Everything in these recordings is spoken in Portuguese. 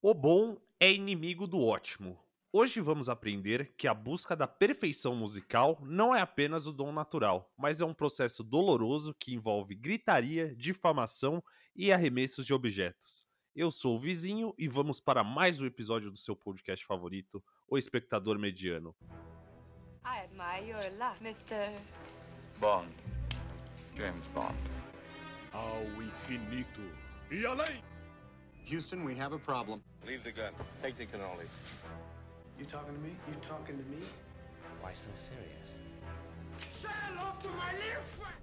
O bom é inimigo do ótimo. Hoje vamos aprender que a busca da perfeição musical não é apenas o dom natural, mas é um processo doloroso que envolve gritaria, difamação e arremessos de objetos. Eu sou o Vizinho e vamos para mais um episódio do seu podcast favorito, O Espectador Mediano. I admire your luck, Mr. Bond. James Bond. Ao infinito e além. Houston, we have a problem. Leave the gun. Take the cannoli. You talking to me? You talking to me? Why so serious? Say hello to my little friend.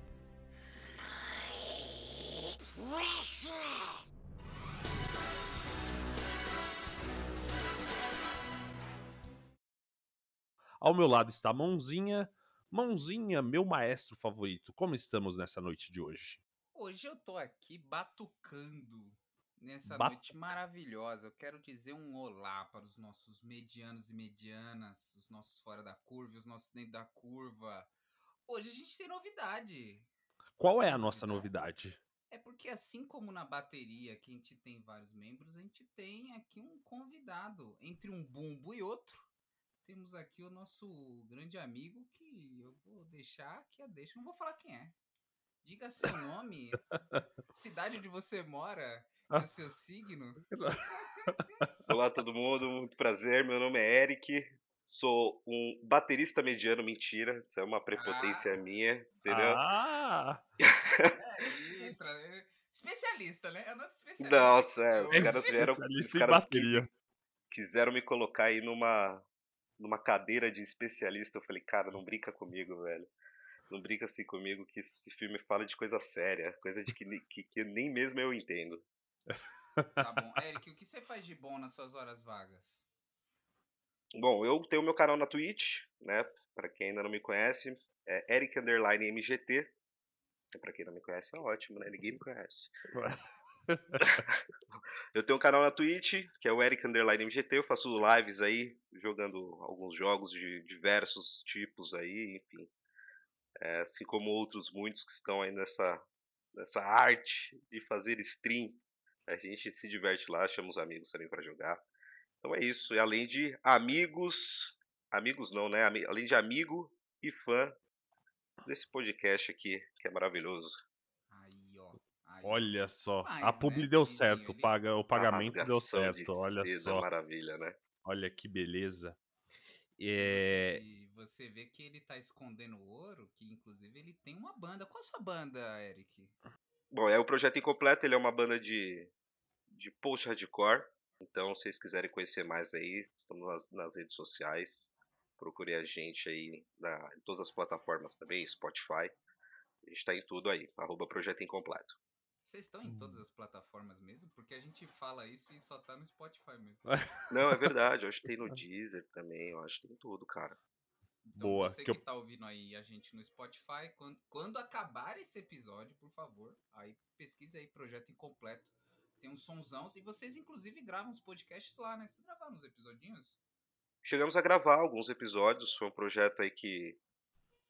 Ao meu lado está Mãozinha. Mãozinha, meu maestro favorito, como estamos nessa noite de hoje? Hoje eu tô aqui batucando nessa Batu- noite maravilhosa. Eu quero dizer um olá para os nossos medianos e medianas, os nossos fora da curva e os nossos dentro da curva. Hoje a gente tem novidade. Qual é a nossa novidade? É porque assim como na bateria que a gente tem vários membros, a gente tem aqui um convidado. Entre um bumbo e outro, temos aqui o nosso grande amigo que eu vou deixar que a deixa. Não vou falar quem é. Diga seu nome, cidade onde você mora e o seu signo. Olá, todo mundo. Muito prazer. Meu nome é Eric. Sou um baterista mediano. Mentira. Isso é uma prepotência Ah. minha. Entendeu? Ah! É, entra, é especialista, né? É o nosso especialista. Nossa, é, os É caras vieram. Os caras que bateria. quiseram me colocar aí numa, numa cadeira de especialista. Eu falei, cara, não brinca comigo, velho. Não brinca assim comigo que esse filme fala de coisa séria, coisa de que, que, que nem mesmo eu entendo. Tá bom. Eric, o que você faz de bom nas suas horas vagas? Bom, eu tenho meu canal na Twitch, né? Pra quem ainda não me conhece, é Eric Underline MGT. Pra quem não me conhece, é ótimo, né? Ninguém me conhece. Eu tenho um canal na Twitch, que é o Eric Underline MGT. Eu faço lives aí, jogando alguns jogos de diversos tipos aí, enfim. É, assim como outros muitos que estão aí nessa, nessa arte de fazer stream. A gente se diverte lá, chama os amigos também para jogar. Então é isso. E além de amigos, amigos não, né? Além de amigo e fã desse podcast aqui, que é maravilhoso. Aí, ó. Aí. Olha só, Mas, a publi né, deu certo, ele- paga, o pagamento deu rasgação de certo, olha seda, só, maravilha, né? olha que beleza. E É, Você, você vê que ele tá escondendo ouro, que inclusive ele tem uma banda. Qual a sua banda, Eric? Bom, é o Projeto Incompleto, ele é uma banda de, de post-hardcore. Então, se vocês quiserem conhecer mais aí, estamos nas, nas redes sociais. Procure a gente aí na, em todas as plataformas também, Spotify. A gente tá em tudo aí, arroba Projeto Incompleto. Vocês estão em todas as plataformas mesmo? Porque a gente fala isso e só tá no Spotify mesmo. Não, é verdade, eu acho que tem no Deezer também, eu acho que tem tudo, cara. Então Boa, você que que, eu- tá ouvindo aí a gente no Spotify, quando, quando acabar esse episódio, por favor, aí pesquise aí Projeto Incompleto. Tem uns sonzãos e vocês inclusive gravam os podcasts lá, né? Vocês gravaram uns episodinhos? Chegamos a gravar alguns episódios, foi um projeto aí que,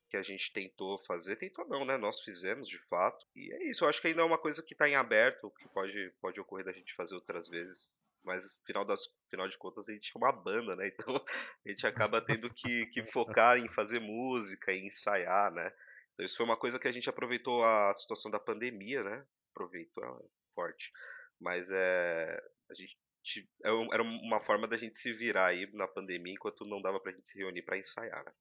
que a gente tentou fazer, tentou não, né? Nós fizemos de fato. E é isso, eu acho que ainda é uma coisa que está em aberto, que pode, pode ocorrer da gente fazer outras vezes. Mas final, das, final de contas a gente é uma banda, né? Então a gente acaba tendo que, que focar em fazer música, em ensaiar, né? Então isso foi uma coisa que a gente aproveitou a situação da pandemia, né? Aproveitou é forte. Mas é. A gente é era uma forma da gente se virar aí na pandemia enquanto não dava pra gente se reunir pra ensaiar, né?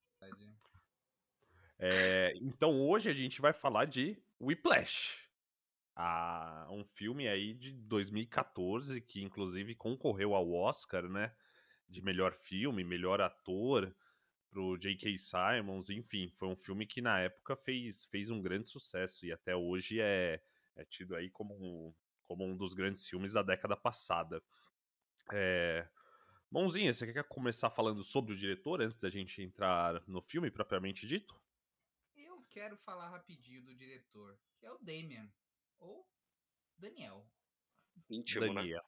é, então hoje a gente vai falar de Whiplash, Ah, um filme aí de 2014 que inclusive concorreu ao Oscar, né? De melhor filme, melhor ator pro J.K. Simons, enfim, foi um filme que na época fez, fez um grande sucesso e até hoje é, é tido aí como um, como um dos grandes filmes da década passada. É... Mãozinha, você quer começar falando sobre o diretor antes da gente entrar no filme propriamente dito? Eu quero falar rapidinho do diretor, que é o Damian, ou Daniel, Íntimo, né? Daniel.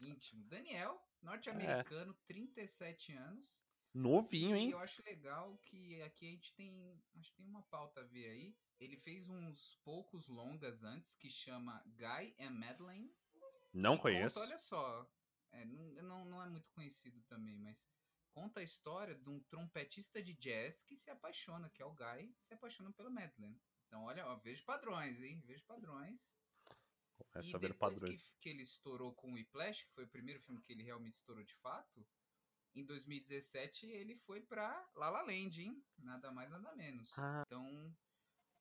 íntimo. Daniel, norte-americano, 37 anos. Novinho, E hein? eu acho legal que aqui a gente tem, acho que tem uma pauta a ver aí. Ele fez uns poucos longas antes que chama Guy and Madeline. Não que conheço. Conta, olha só, É, não, não, não é muito conhecido também, mas conta a história de um trompetista de jazz que se apaixona, que é o Guy, se apaixona pela Madeline. Então, olha, ó, vejo padrões, hein? Vejo padrões. Começa e a ver depois que, padrões. que ele estourou com o Whiplash, que foi o primeiro filme que ele realmente estourou de fato, em 2017 ele foi pra La La Land, hein? Nada mais, nada menos. Ah. Então,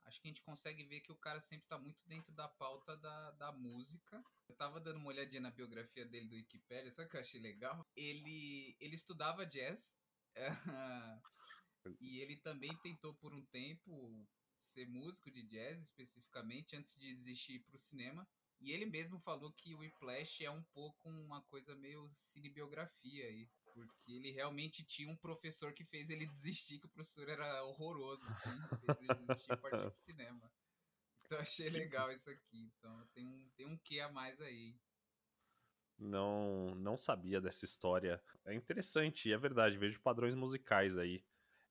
acho que a gente consegue ver que o cara sempre tá muito dentro da pauta da, da música. Eu tava dando uma olhadinha na biografia dele do Wikipedia, o que eu achei legal? Ele, ele estudava jazz, e ele também tentou por um tempo ser músico de jazz, especificamente, antes de desistir para o cinema. E ele mesmo falou que o Whiplash é um pouco uma coisa meio cinebiografia aí. Porque ele realmente tinha um professor que fez ele desistir, que o professor era horroroso, assim, fez ele desistir e partir pro cinema. Então achei legal isso aqui. Então tem um, tem um quê a mais aí. Não, não sabia dessa história. É interessante, é verdade, vejo padrões musicais aí.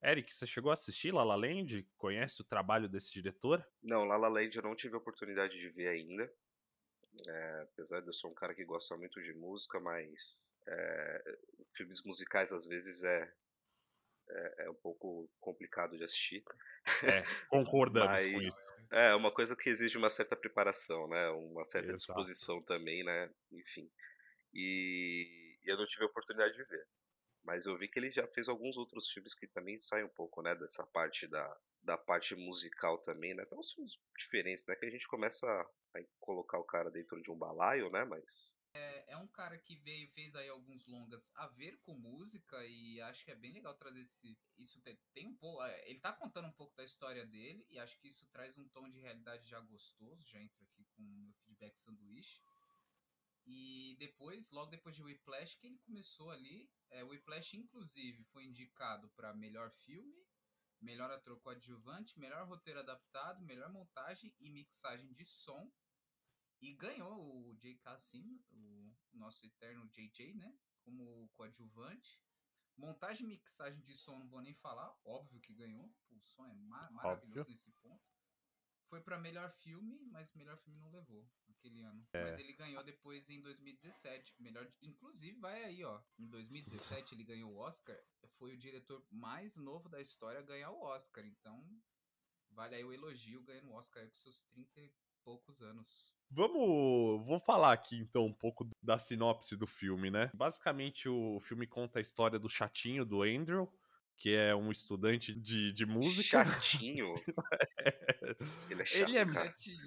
Eric, você chegou a assistir La La Land? Conhece o trabalho desse diretor? Não, La La Land eu não tive a oportunidade de ver ainda. É, apesar de eu ser um cara que gosta muito de música, mas é, filmes musicais às vezes é, é, é, um pouco complicado de assistir. É, concordamos mas, com isso. É, uma coisa que exige uma certa preparação, né? Uma certa Exato. disposição também, né? Enfim. E, e eu não tive a oportunidade de ver. Mas eu vi que ele já fez alguns outros filmes que também saem um pouco, né, dessa parte da, da parte musical também, né? Tem uns filmes diferentes, né? Que a gente começa a colocar o cara dentro de um balaio, né? Mas É, é um cara que veio fez aí alguns longas a ver com música e acho que é bem legal trazer esse isso tem, tem um pouco é, ele tá contando um pouco da história dele e acho que isso traz um tom de realidade já gostoso já entro aqui com o meu feedback sanduíche e depois logo depois de Whiplash que ele começou ali é, Whiplash inclusive foi indicado para melhor filme melhor ator coadjuvante melhor roteiro adaptado melhor montagem e mixagem de som e ganhou o J.K. Simmons, o nosso eterno JJ, né? Como coadjuvante. Montagem e mixagem de som, não vou nem falar. Óbvio que ganhou. O som é ma maravilhoso Óbvio. nesse ponto. Foi para melhor filme, mas melhor filme não levou aquele ano. É. Mas ele ganhou depois em 2017. Melhor, inclusive, vai aí, ó. Em 2017 ele ganhou o Oscar. Foi o diretor mais novo da história a ganhar o Oscar. Então, vale aí o elogio ganhando o Oscar com seus 30 e poucos anos. Vamos, vou falar aqui então um pouco da sinopse do filme, né? Basicamente o filme conta a história do chatinho do Andrew, que é um estudante de, de música. chatinho. Ele é chato, Ele é.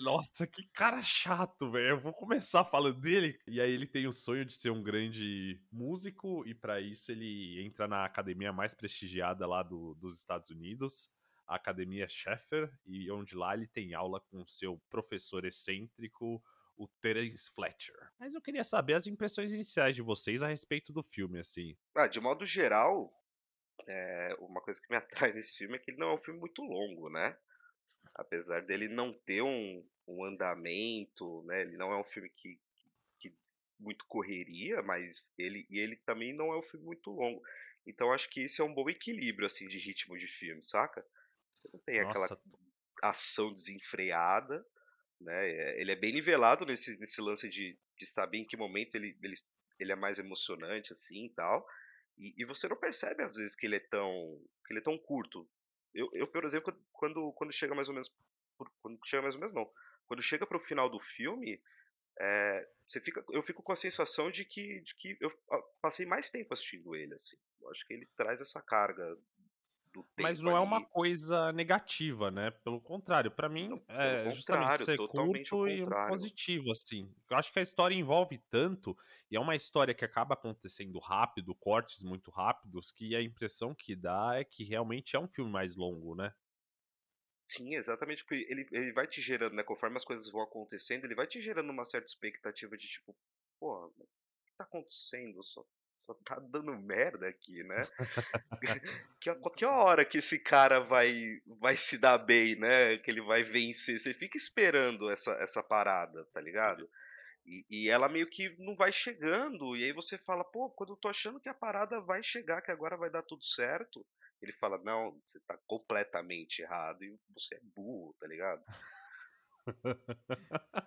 Nossa, que cara chato, velho. Eu vou começar falando dele. E aí ele tem o sonho de ser um grande músico e pra isso ele entra na academia mais prestigiada lá do- dos Estados Unidos, a Academia Sheffer, e onde lá ele tem aula com seu professor excêntrico, o Terence Fletcher. Mas eu queria saber as impressões iniciais de vocês a respeito do filme, assim. Ah, de modo geral, é, uma coisa que me atrai nesse filme é que ele não é um filme muito longo, né? Apesar dele não ter um, um andamento, né? Ele não é um filme que, que diz muito correria, mas ele e ele também não é um filme muito longo. Então acho que esse é um bom equilíbrio assim de ritmo de filme, saca? Você não tem aquela Nossa, ação desenfreada, né? é- Ele é bem nivelado nesse, nesse lance de, de saber em que momento ele, ele, ele é mais emocionante, assim, e tal. E, e você não percebe, às vezes, que ele é tão, que ele é tão curto. Eu, eu, por exemplo, quando, quando chega mais ou menos... Quando chega mais ou menos, não. Quando chega pro final do filme, é, você fica, eu fico com a sensação de que, de que eu ah, passei mais tempo assistindo ele, assim. Eu acho que ele traz essa carga do tempo mas não é uma ali. coisa negativa, né? Pelo contrário, pra mim pelo é justamente ser curto e um positivo, assim. Eu acho que a história envolve tanto, e é uma história que acaba acontecendo rápido, cortes muito rápidos, que a impressão que dá é que realmente é um filme mais longo, né? Sim, exatamente, porque ele, ele vai te gerando, né? Conforme as coisas vão acontecendo, ele vai te gerando uma certa expectativa de tipo, pô, o que tá acontecendo? Só, só tá dando merda aqui, né? que, a qualquer hora que esse cara vai, vai se dar bem, né? Que ele vai vencer, você fica esperando essa, essa parada, tá ligado? E, e ela meio que não vai chegando, e aí você fala, pô, quando eu tô achando que a parada vai chegar, que agora vai dar tudo certo, ele fala, não, você tá completamente errado e você é burro, tá ligado?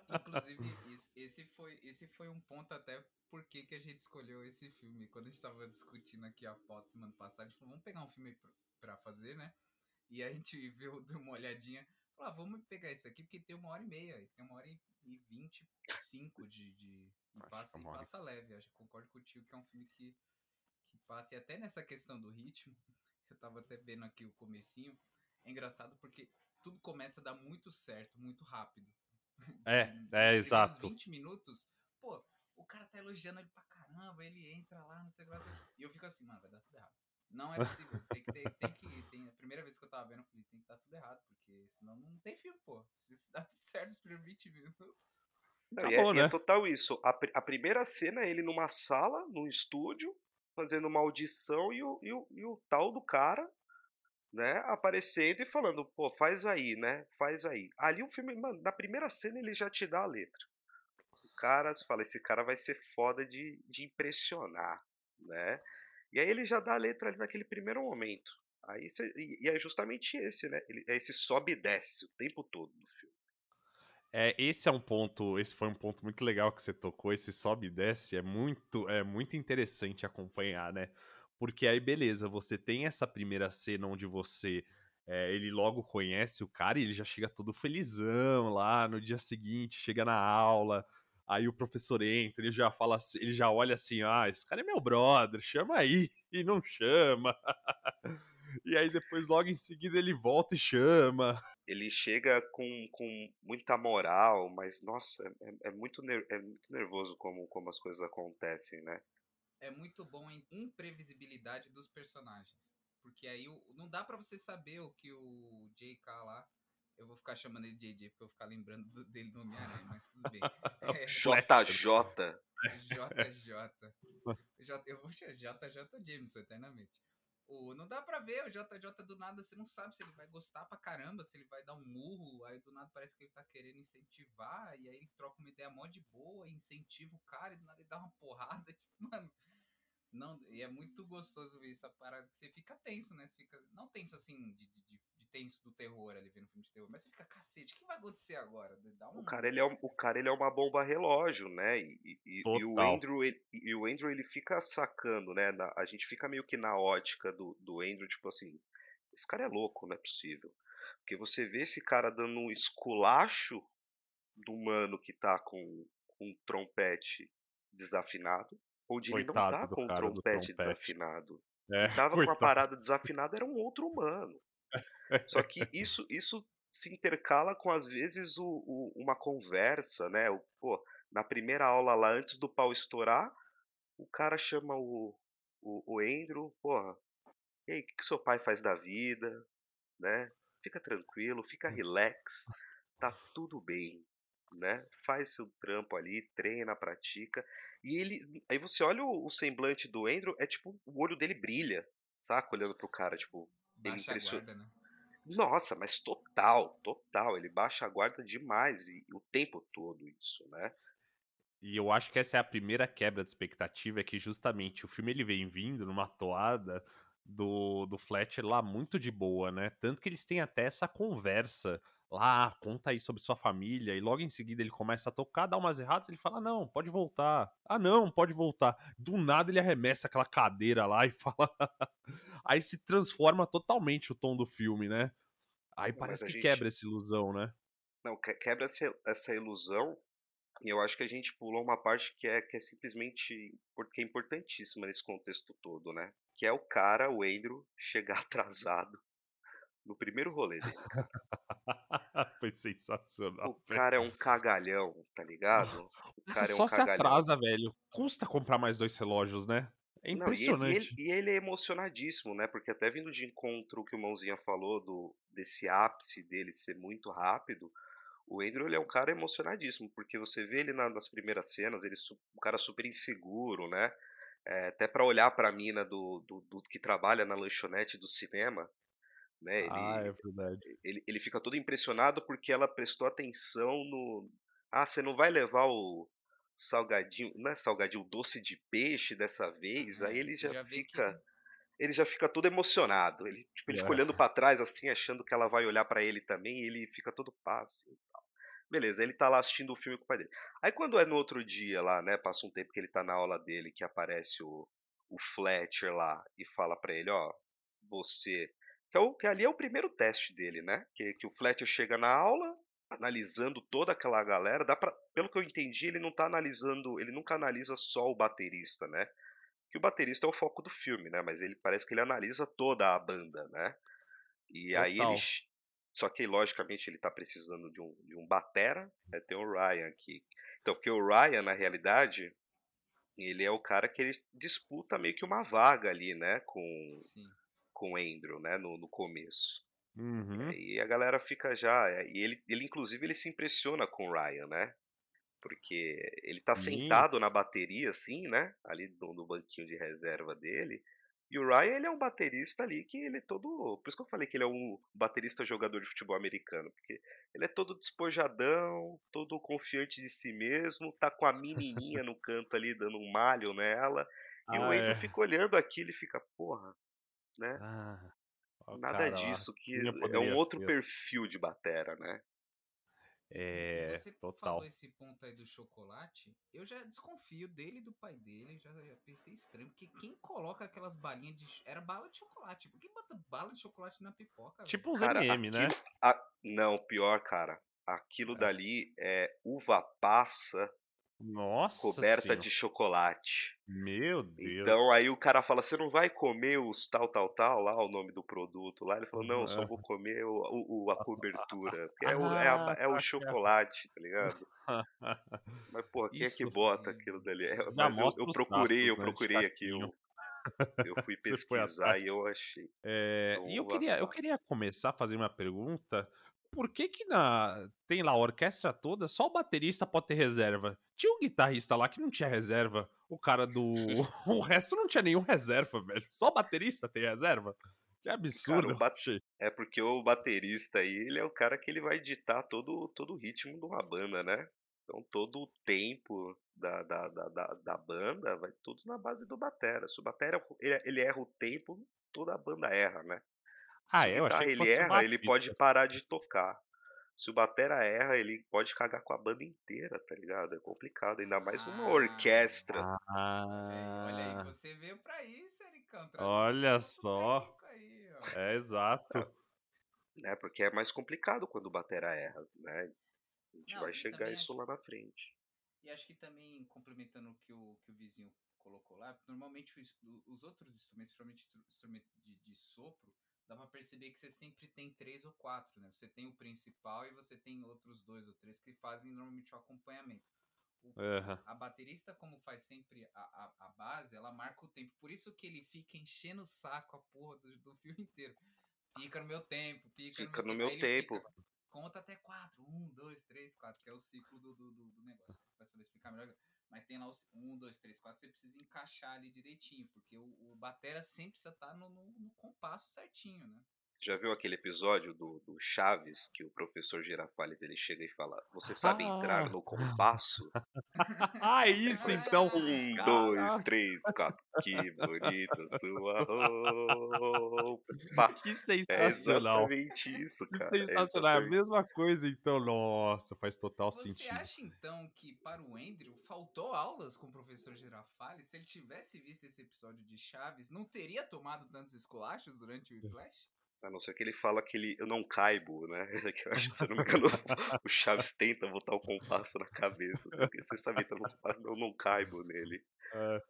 Inclusive, esse- foi, esse foi um ponto até por que que a gente escolheu esse filme. Quando a gente tava discutindo aqui a pauta semana passada, a gente falou, vamos pegar um filme pra, pra fazer, né? E a gente viu, deu uma olhadinha, falou, ah, vamos pegar esse aqui, porque tem uma hora e meia, tem uma hora e vinte e cinco de, de e passa, é e passa leve. Acho que concordo contigo que é um filme que, que passa. E até nessa questão do ritmo, eu tava até vendo aqui o comecinho, é engraçado porque tudo começa a dar muito certo, muito rápido. É, é, exato. 20 minutos, pô, o cara tá elogiando ele pra caramba, ele entra lá, não sei o que lá. E eu fico assim, mano, vai dar tudo errado. Não é possível. Tem que ter, tem que. Tem, a primeira vez que eu tava vendo, eu falei, tem que dar tudo errado, porque senão não tem filme, pô. Se se dá tudo certo nos primeiros 20 minutos. Não, e, Acabou, é, e é né? total isso. A, a primeira cena é ele numa sala, num estúdio, fazendo uma audição e o, e o, e o tal do cara, né, aparecendo e falando, pô, faz aí, né? Faz aí. Ali o filme, mano, na primeira cena ele já te dá a letra. O cara, você fala, esse cara vai ser foda de, de impressionar, né? E aí ele já dá a letra ali naquele primeiro momento. Aí você- e, e é justamente esse, né? Ele, é esse sobe e desce o tempo todo do filme. É, esse é um ponto, esse foi um ponto muito legal que você tocou, esse sobe e desce, é muito, é muito interessante acompanhar, né? Porque aí, beleza, você tem essa primeira cena onde você, é, ele logo conhece o cara e ele já chega todo felizão lá no dia seguinte, chega na aula, aí o professor entra, ele já fala, assim- ele já olha assim, ah, esse cara é meu brother, chama aí, e não chama. E aí depois, logo em seguida, ele volta e chama. ele chega com, com muita moral, mas nossa, é, é muito, ner- é muito nervoso como, como as coisas acontecem, né? É muito bom em imprevisibilidade dos personagens. Porque aí o- não dá pra você saber o que o JK lá. Eu vou ficar chamando ele de JJ porque eu vou ficar lembrando do- dele no Homem-Aranha, mas tudo bem. É, JJ. JJ. J, eu vou chamar JJ Jameson eternamente. O, não dá pra ver o JJ do nada, você não sabe se ele vai gostar pra caramba, se ele vai dar um murro, aí do nada parece que ele tá querendo incentivar, e aí ele troca uma ideia mó de boa, incentiva o cara, e do nada ele dá uma porrada, tipo, mano. Não, e é muito gostoso ver essa parada que você fica tenso, né? Você fica, não tenso assim, de, de, de- de tenso do terror ali vendo filme de terror, mas você fica, cacete, o que vai acontecer agora? Dá um. O cara, ele é, um- o cara, ele é uma bomba relógio, né? E, e- e- o. Andrew, ele, e o Andrew, ele fica sacando, né? Na- a gente fica meio que na ótica do, do Andrew, tipo assim, esse cara é louco, não é possível. Porque você vê esse cara dando um esculacho do mano que tá com, com um trompete desafinado, onde ele não Coitado tá com um trompete trompete. desafinado. É, Quem tava com a coitado. parada desafinada era um outro humano. Só que isso, isso se intercala com, às vezes, o, o- uma conversa, né? O, pô, na primeira aula lá, antes do pau estourar, o cara chama o, o, o Andrew, porra, e aí, o que, que seu pai faz da vida, né? Fica tranquilo, fica relax, tá tudo bem, né? Faz seu trampo ali, treina, pratica. E ele, aí você olha o, o semblante do Andrew, é tipo, o olho dele brilha, saca? Olhando pro cara, tipo, ele Baixa a guarda, né? Nossa, mas total, total. Ele baixa a guarda demais e o tempo todo isso, né? E eu acho que essa é a primeira quebra de expectativa, é que justamente o filme ele vem vindo numa toada do, do Fletcher lá muito de boa, né? Tanto que eles têm até essa conversa lá, conta aí sobre sua família, e logo em seguida ele começa a tocar, dá umas erradas, ele fala, "Ah, não, pode voltar. Ah, não, pode voltar. Do nada ele arremessa aquela cadeira lá e fala... aí se transforma totalmente o tom do filme, né? Aí Não, parece que gente- quebra essa ilusão, né? Não, que- quebra essa, essa ilusão e eu acho que a gente pulou uma parte que é, que é simplesmente porque é importantíssima nesse contexto todo, né? Que é o cara, o Andrew, chegar atrasado no primeiro rolê dele. Foi sensacional. O cara é um cagalhão, tá ligado? O cara é um Só se cagalhão. atrasa, velho. Custa comprar mais dois relógios, né? É Não, e ele- impressionante. E ele, é emocionadíssimo, né? Porque até vindo de encontro que o Mãozinha falou do desse ápice dele ser muito rápido, o Andrew ele é um cara emocionadíssimo, porque você vê ele na- nas primeiras cenas, ele um cara super inseguro, né? É, até pra olhar pra mina do, do, do que trabalha na lanchonete do cinema, né? Ele, Ah, é verdade. ele, ele fica todo impressionado porque ela prestou atenção no. Ah, você não vai levar o salgadinho, não é salgadinho, doce de peixe dessa vez? Aí ele já, já vê que fica. Ele já fica todo emocionado. Ele, tipo, ele fica É. olhando pra trás assim, achando que ela vai olhar pra ele também, e ele fica todo pá, assim. Beleza, ele tá lá assistindo o filme com o pai dele. Aí quando é no outro dia lá, né, passa um tempo que ele tá na aula dele, que aparece o, o Fletcher lá e fala pra ele, ó, você... Que, é o, que ali é o primeiro teste dele, né? Que, que o Fletcher chega na aula, analisando toda aquela galera, dá pra, pelo que eu entendi, ele não tá analisando, ele nunca analisa só o baterista, né? Que o baterista é o foco do filme, né? Mas ele parece que ele analisa toda a banda, né? E aí Total. ele. ch- Só que, logicamente, ele tá precisando de um, de um batera. Né? Tem o Ryan aqui. Então, porque o Ryan, na realidade, ele é o cara que ele disputa meio que uma vaga ali, né? Com, Sim. Com o Andrew, né? No, no começo. Uhum. E a galera fica já. é, E ele, ele, inclusive, ele se impressiona com o Ryan, né? Porque ele tá Sim. sentado na bateria, assim, né? Ali no, no banquinho de reserva dele. E o Ryan, ele é um baterista ali que ele é todo. Por isso que eu falei que ele é um baterista jogador de futebol americano. Porque ele é todo despojadão, todo confiante de si mesmo, tá com a menininha no canto ali dando um malho nela. E o Ah, Andrew é. fica olhando aquilo e fica, porra, né? Ah, ó, Nada cara, disso, que é um outro ser? perfil de batera, né? E É, você total. falou esse ponto aí do chocolate, eu já desconfio dele e do pai dele, já, já pensei estranho, porque quem coloca aquelas balinhas de... Era bala de chocolate, por que bota bala de chocolate na pipoca? Tipo uns Cara, MM, né? a- não, pior, cara. Aquilo É. dali é uva passa Nossa coberta senhora. de chocolate. Meu Deus. Então aí o cara fala, você não vai comer os tal, tal, tal, lá o nome do produto lá. Ele falou, não, eu só vou comer o, o- a cobertura. Porque é o, é a- Ah, é o chocolate, tá ligado? Mas, porra, quem é que Isso bota aquilo dali? É, já Mas eu, eu procurei, eu né, procurei aqui, eu, eu fui pesquisar e eu achei. É, São e eu queria, eu queria começar a fazer uma pergunta. Por que que na, tem lá a orquestra toda, só o baterista pode ter reserva? Tinha um guitarrista lá que não tinha reserva. O cara do... o resto não tinha nenhum reserva, velho. Só o baterista tem reserva? Que absurdo. Cara, o ba- achei. É porque o baterista aí, ele é o cara que ele vai ditar todo, todo o ritmo de uma banda, né? Então todo o tempo da, da, da, da, da banda vai tudo na base do batera. Se o batera ele, ele erra o tempo, toda a banda erra, né? Ah, Se o é? Eu achei guitarra que ele erra, ele pode parar de tocar. Se o batera erra, ele pode cagar com a banda inteira, tá ligado? É complicado, ainda mais numa Ah. orquestra. É, olha aí, Ah, você veio pra isso, Ericão. Olha só. Aí, é exato. Né? Porque é mais complicado quando o batera erra, né? A gente Não, vai chegar isso acho- lá na frente. E acho que também, complementando o que o, que o vizinho colocou lá, normalmente o ins- o- os outros instrumentos, principalmente instru- instrumento de, de sopro, dá pra perceber que você sempre tem três ou quatro, né? Você tem o principal e você tem outros dois ou três que fazem normalmente o acompanhamento. O- Aham. A baterista, como faz sempre a, a, a base, ela marca o tempo. Por isso que ele fica enchendo o saco a porra do, do filme inteiro. Fica no meu tempo, fica, Fica no no meu meu tempo. Ele tempo. fica, Conta até quatro. Um, dois, três, quatro, que é o ciclo do, do, do, do negócio. Vai saber explicar melhor. Mas tem lá os um, dois, três, quatro, você precisa encaixar ali direitinho, porque o, o batera sempre precisa estar no, no, no compasso certinho, né? Você já viu aquele episódio do, do Chaves que o professor Girafales ele chega e fala: Você sabe entrar Ah. no compasso? Ah, isso então. Um, Caraca. dois, três, quatro. Que bonita sua roupa. Que É sensacional. exatamente isso, Que cara. é sensacional. É a exatamente- mesma coisa, então. Nossa, faz total Você sentido. acha então que para o Andrew faltou aulas com o professor Girafales? Se ele tivesse visto esse episódio de Chaves, não teria tomado tantos esculachos durante o Whiplash? A não ser que ele fala que ele, eu não caibo, né? Que eu acho que, se eu não me engano, o Chaves tenta botar o compasso na cabeça. Assim, porque você sabe entrar no compasso, eu não caibo nele. É.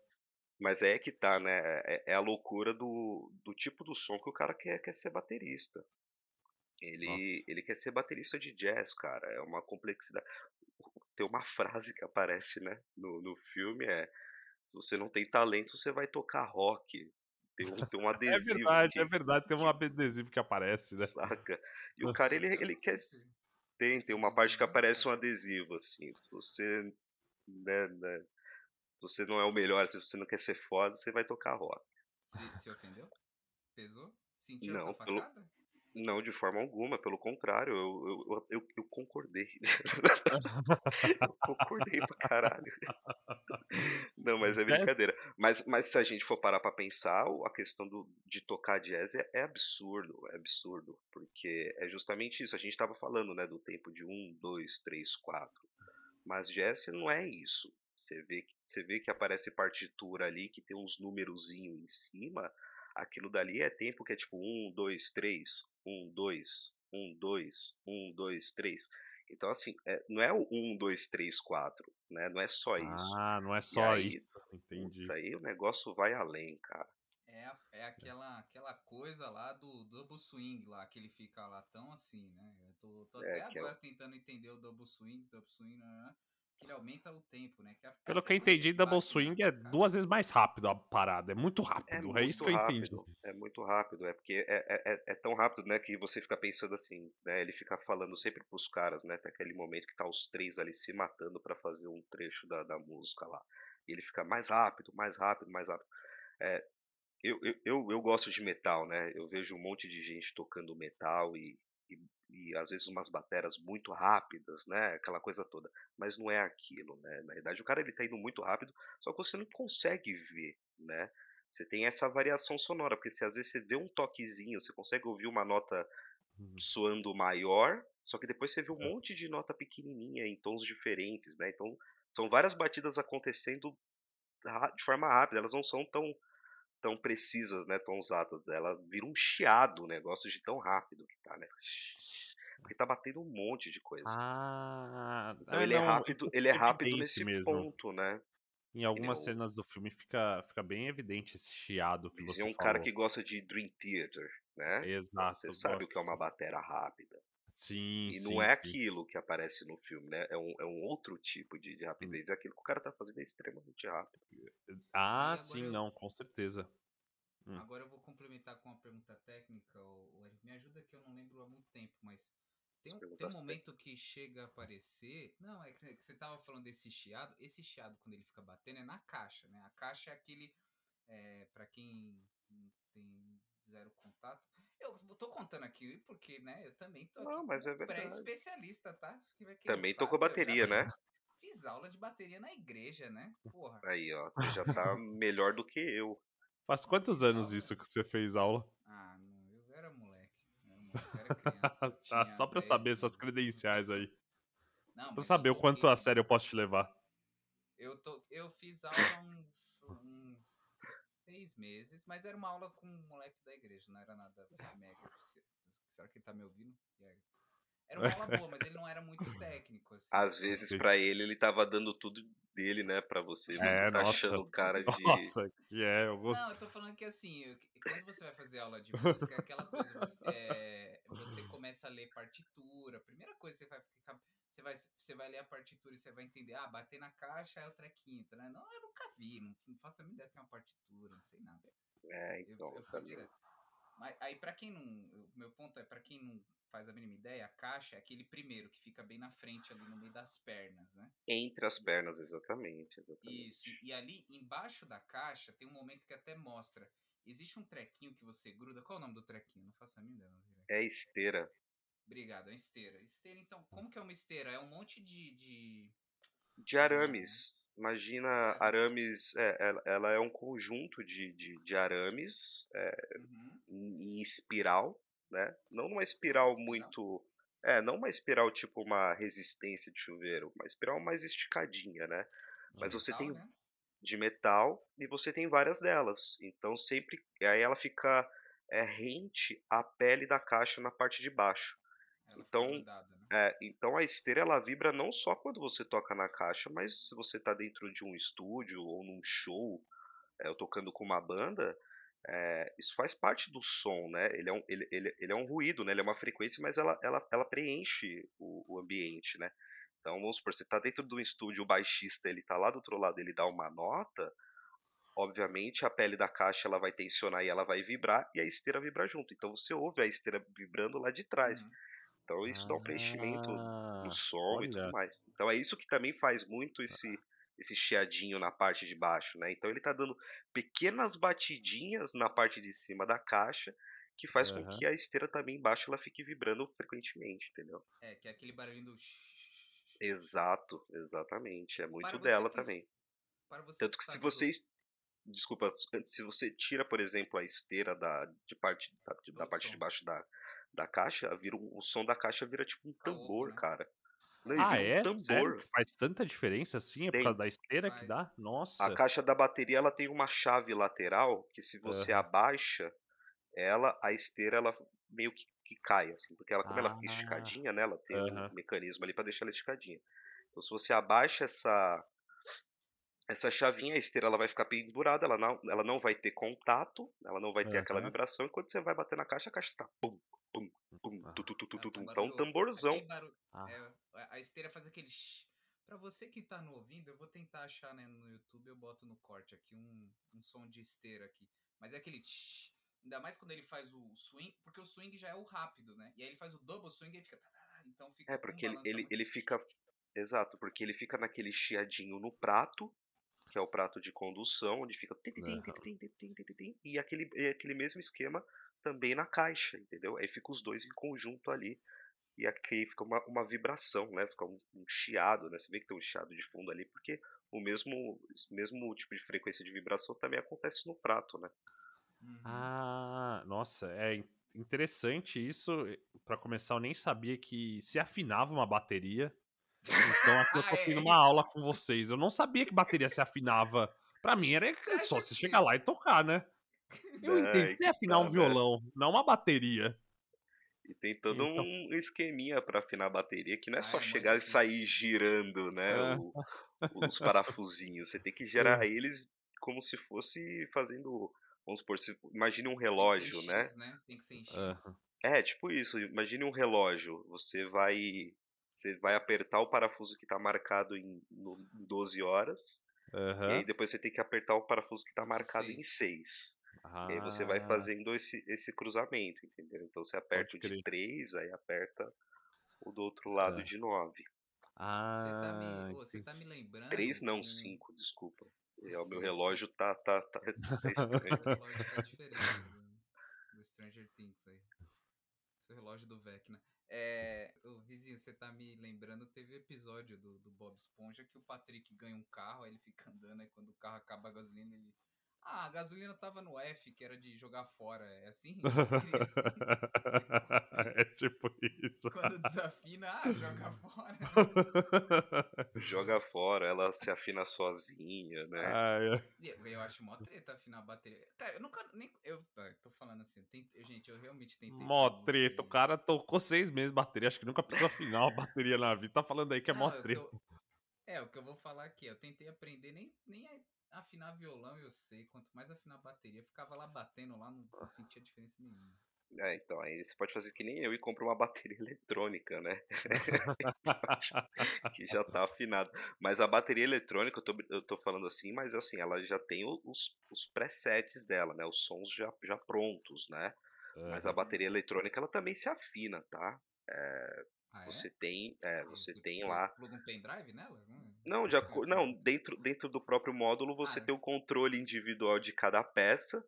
Mas é que tá, né? É, é a loucura do, do tipo do som que o cara quer, quer ser baterista. Ele, Nossa. ele quer ser baterista de jazz, cara. É uma complexidade. Tem uma frase que aparece, né, no, no filme, é se você não tem talento, você vai tocar rock. Tem um, tem um É adesivo verdade, que, é verdade. Tem um adesivo que aparece, né? saca? E o cara, ele, é ele quer... Tem, tem uma parte que aparece um adesivo, assim. Se você, né, né, se você não é o melhor, se você não quer ser foda, você vai tocar rock. Se, se ofendeu? Pesou? Sentiu Não, essa pelo- facada? Não, de forma alguma, pelo contrário, eu eu eu eu concordei. Eu concordei pra caralho. Não, mas é É. brincadeira. Mas mas se a gente for parar pra pensar, a questão do de tocar jazz é é absurdo, é absurdo, porque é justamente isso, a gente estava falando, né, do tempo de 1, 2, 3, 4, mas jazz não é isso. Você vê que você vê que aparece partitura ali, que tem uns numerozinho em cima, aquilo dali é tempo que é tipo 1, 2, 3, 1, 2, 1, 2, 1, 2, 3. Então assim, eh, não é o 1, 2, 3, 4, né, não é só isso. Ah, não é só aí, isso, entendi. aí o negócio vai além, cara. É, é aquela, aquela coisa lá do double swing lá, que ele fica lá tão assim, né? Eu tô, tô É, até é agora tentando entender o double swing, double swing, né, né, que ele aumenta o tempo, né? Que a, Pelo que eu entendi, double bate na- swing é cara- duas vezes mais rápido a parada, é muito É rápido, é, isso muito que eu entendi. rápido, é muito rápido, é porque é, é, é- é tão rápido, né, que você fica pensando assim, né, ele fica falando sempre pros caras, né, tem aquele momento que tá os três ali se matando pra fazer um trecho da, da música lá, e ele fica mais rápido, mais rápido, mais rápido. É, eu, eu, eu, eu gosto de metal, né, eu vejo um monte de gente tocando metal e, e, às vezes umas bateras muito rápidas, né, aquela coisa toda, mas não é aquilo, né, na verdade o cara ele tá indo muito rápido, só que você não consegue ver, né, você tem essa variação sonora, porque se às vezes você vê um toquezinho, você consegue ouvir uma nota Uhum. soando maior, só que depois você vê um É. monte de nota pequenininha em tons diferentes, né? Então são várias batidas acontecendo de forma rápida, elas não são tão tão precisas, né, tão usadas. Ela vira um chiado o negócio de tão rápido que tá, né? Porque tá batendo um monte de coisa. Ah, Então é, ele é não, rápido, fica ele é rápido nesse mesmo. ponto, né? Em algumas o- cenas do filme fica, fica bem evidente esse chiado que Mas você é um falou. cara que gosta de Dream Theater, né? Então Exato, você sabe o que é uma batera rápida. Sim, E sim, não é sim. aquilo que aparece no filme, né? É um, é um outro tipo de, de rapidez. É aquilo que o cara tá fazendo é extremamente rápido. Ah, sim, eu- não, com certeza. Hum. Agora eu vou complementar com uma pergunta técnica, o. Me ajuda que eu não lembro há muito tempo, mas tem um, tem um momento que chega a aparecer. Não, é que, que você tava falando desse chiado. Esse chiado, quando ele fica batendo, é na caixa, né? A caixa é aquele. É, para quem tem zero contato. Eu tô contando aqui porque, né? Eu também tô aqui Não, mas é verdade. pré-especialista, tá? Também tocou sabe, já bateria, né? fiz- aula de bateria na igreja, né? Porra. Aí, ó, você já tá melhor do que eu. Faz quantos anos isso que você fez aula? Ah, não, eu era moleque. Eu era, moleque, eu era criança. eu Tá, só pra eu 10 saber suas credenciais aí. Não, Pra saber o quanto a sério eu posso te levar. Eu, tô, eu fiz aula uns seis meses, mas era uma aula com um moleque da igreja, não era nada mega oficial. Será que ele tá me ouvindo? Era uma aula boa, mas ele não era muito técnico. Assim, Às vezes, pra ele, ele tava dando tudo dele, né, pra você. Você É, tá nossa. achando o cara de. Nossa, que é, eu gosto. Não, eu tô falando que assim, quando você vai fazer aula de música, é aquela coisa, você, é, você começa a ler partitura, a primeira coisa que você vai ficar. Você vai, você vai ler a partitura e você vai entender, ah, bater na caixa é o trequinho, né? Não, eu nunca vi, não, não faço a mínima ideia que é uma partitura, não sei nada. É, Eu, então, eu fui também. direto. Mas aí, pra quem não. Meu ponto é, pra quem não faz a mínima ideia, a caixa é aquele primeiro que fica bem na frente, ali no meio das pernas, né? Entre as pernas, exatamente. exatamente. Isso, e ali embaixo da caixa tem um momento que até mostra. Existe um trequinho que você gruda. Qual é o nome do trequinho? Não faço a mínima ideia. É esteira. Obrigado, é uma esteira. Esteira, então, como que é uma esteira? É um monte de. de... De arames. Imagina, arames. é, ela, ela é um conjunto de, de, de arames é, Uhum, em, em espiral, né? Não numa espiral, Espiral? muito. É, não uma espiral tipo uma resistência de chuveiro, uma espiral mais esticadinha, né? de Mas você metal, tem né? de metal e você tem várias delas. Então sempre. Aí ela fica é, rente à pele da caixa na parte de baixo. Ela então, né? É, então a esteira ela vibra não só quando você toca na caixa, mas se você está dentro de um estúdio ou num show, é, tocando com uma banda, é, isso faz parte do som, né? Ele é um, ele, ele, ele é um ruído, né? Ele é uma frequência, mas ela, ela, ela preenche o, o ambiente, né? Então vamos supor, você está dentro de um estúdio, o baixista ele tá lá do outro lado, ele dá uma nota, obviamente a pele da caixa ela vai tensionar e ela vai vibrar e a esteira vibra junto. Então você ouve a esteira vibrando lá de trás. Uhum. Então isso dá um preenchimento Ah, no som e olha. tudo mais. Então é isso que também faz muito esse esse chiadinho na parte de baixo, né? Então ele tá dando pequenas batidinhas na parte de cima da caixa que faz com Aham. que a esteira também embaixo ela fique vibrando frequentemente, entendeu? É, que é aquele barulhinho do. Exato, exatamente. É muito dela que também. Tanto que que se do- você. es- Desculpa, se você tira, por exemplo, a esteira da, de parte, da, de- da parte de baixo da, da caixa, vira um- o som da caixa vira tipo um louco, tambor, né? cara. Não, Ah, é? um Sério tambor. que faz tanta diferença assim? É por Tem. causa da esteira que Faz. dá? A Nossa. caixa da bateria ela tem uma chave lateral que se você Aham. abaixa ela, a esteira ela meio que, que cai, assim, porque ela, como ela fica Ah. esticadinha, né? Ela tem um Aham. mecanismo ali para deixar ela esticadinha. Então, se você abaixa essa essa chavinha, a esteira ela vai ficar pendurada, ela não, ela não vai ter contato, ela não vai ter aquela Aham. vibração, e quando você vai bater na caixa, a caixa tá pum, pum, Ah. tu, tu, tu, tu, É, tu, tá. Então, um tamborzão. Ah. é, a- esteira faz aquele. Pra você que tá no ouvindo, eu vou tentar achar né, no YouTube, eu boto no corte aqui um, um som de esteira aqui. Mas é aquele. shh. Ainda mais quando ele faz o swing, porque o swing já é o rápido, né? E aí ele faz o double swing e fica. tá, tá, tá, Então fica. É, um porque ele, ele, balançamento. ele fica. Exato, porque ele fica naquele chiadinho no prato, que é o prato de condução, onde fica. E aquele, e aquele mesmo esquema também na caixa, entendeu? Aí fica os dois em conjunto ali. E aqui fica uma, uma vibração, né? Fica um, um chiado, né? Você vê que tem um chiado de fundo ali, porque o mesmo, mesmo tipo de frequência de vibração também acontece no prato, né? Uhum. Ah, nossa, é in- interessante isso. Pra começar, eu nem sabia que se afinava uma bateria. Então aqui eu tô Ah, é, tendo é uma aula com vocês. Eu não sabia que bateria se afinava. Pra mim era Você só você que- chegar lá e tocar, né? Eu É, entendo aí que que afinar tá, um né? violão, não uma bateria. E tem todo Então- um esqueminha pra afinar a bateria, que não é Ah, só é muito chegar e sair girando, né? É. o- os parafusinhos. Você tem que gerar eles como se fosse fazendo. Vamos supor, se, imagine um Tem que ser em relógio, X, né? Tem que ser em X. É, tipo isso. Imagine um relógio. Você vai. Você vai apertar o parafuso que está marcado em, no- em 12 horas. E Aham. aí depois você tem que apertar o parafuso que está marcado em 6. E aí você vai Ah, fazendo esse, esse cruzamento, entendeu? Então você aperta o de crer. 3, aí aperta o do outro lado É. de 9. Você tá Ah, me, você entendi. tá me lembrando. 3 não, um- 5, desculpa. É, o meu relógio tá, tá, tá, tá estranho. Seu relógio tá diferente do, do Stranger Things aí. Seu relógio do Vecna. É, ô, Vizinho, você tá me lembrando, teve episódio do, do Bob Esponja que o Patrick ganha um carro, aí ele fica andando, aí quando o carro acaba a gasolina, ele. Ah, a gasolina tava no F, que era de jogar fora. É assim? Assim? é tipo isso. Quando desafina, ah, joga fora. Joga fora, ela se afina sozinha, né? Ah, é. Eu, eu acho mó treta afinar a bateria. Cara, eu nunca nem. Eu ah, tô falando assim, eu gente, eu realmente tentei. Mó treta. O cara tocou seis meses de bateria. Acho que nunca precisou afinar uma bateria na vida. Tá falando aí que é mó Não, que treta. eu- É, o que eu vou falar aqui, eu tentei aprender, nem, nem afinar violão eu sei, quanto mais afinar bateria, ficava lá batendo lá, não, não sentia diferença nenhuma. É, então, aí você pode fazer que nem eu e compra uma bateria eletrônica, né? que já tá afinado. Mas a bateria eletrônica, eu tô, eu tô falando assim, mas assim, ela já tem os, os presets dela, né? Os sons já, já prontos, né? Mas a bateria eletrônica, ela também se afina, tá? Ah, é? Você tem, é, você tem você lá. pluga um pendrive nela? Hum, Não, de aco- não dentro, dentro do próprio módulo você Ah. tem o controle individual de cada peça,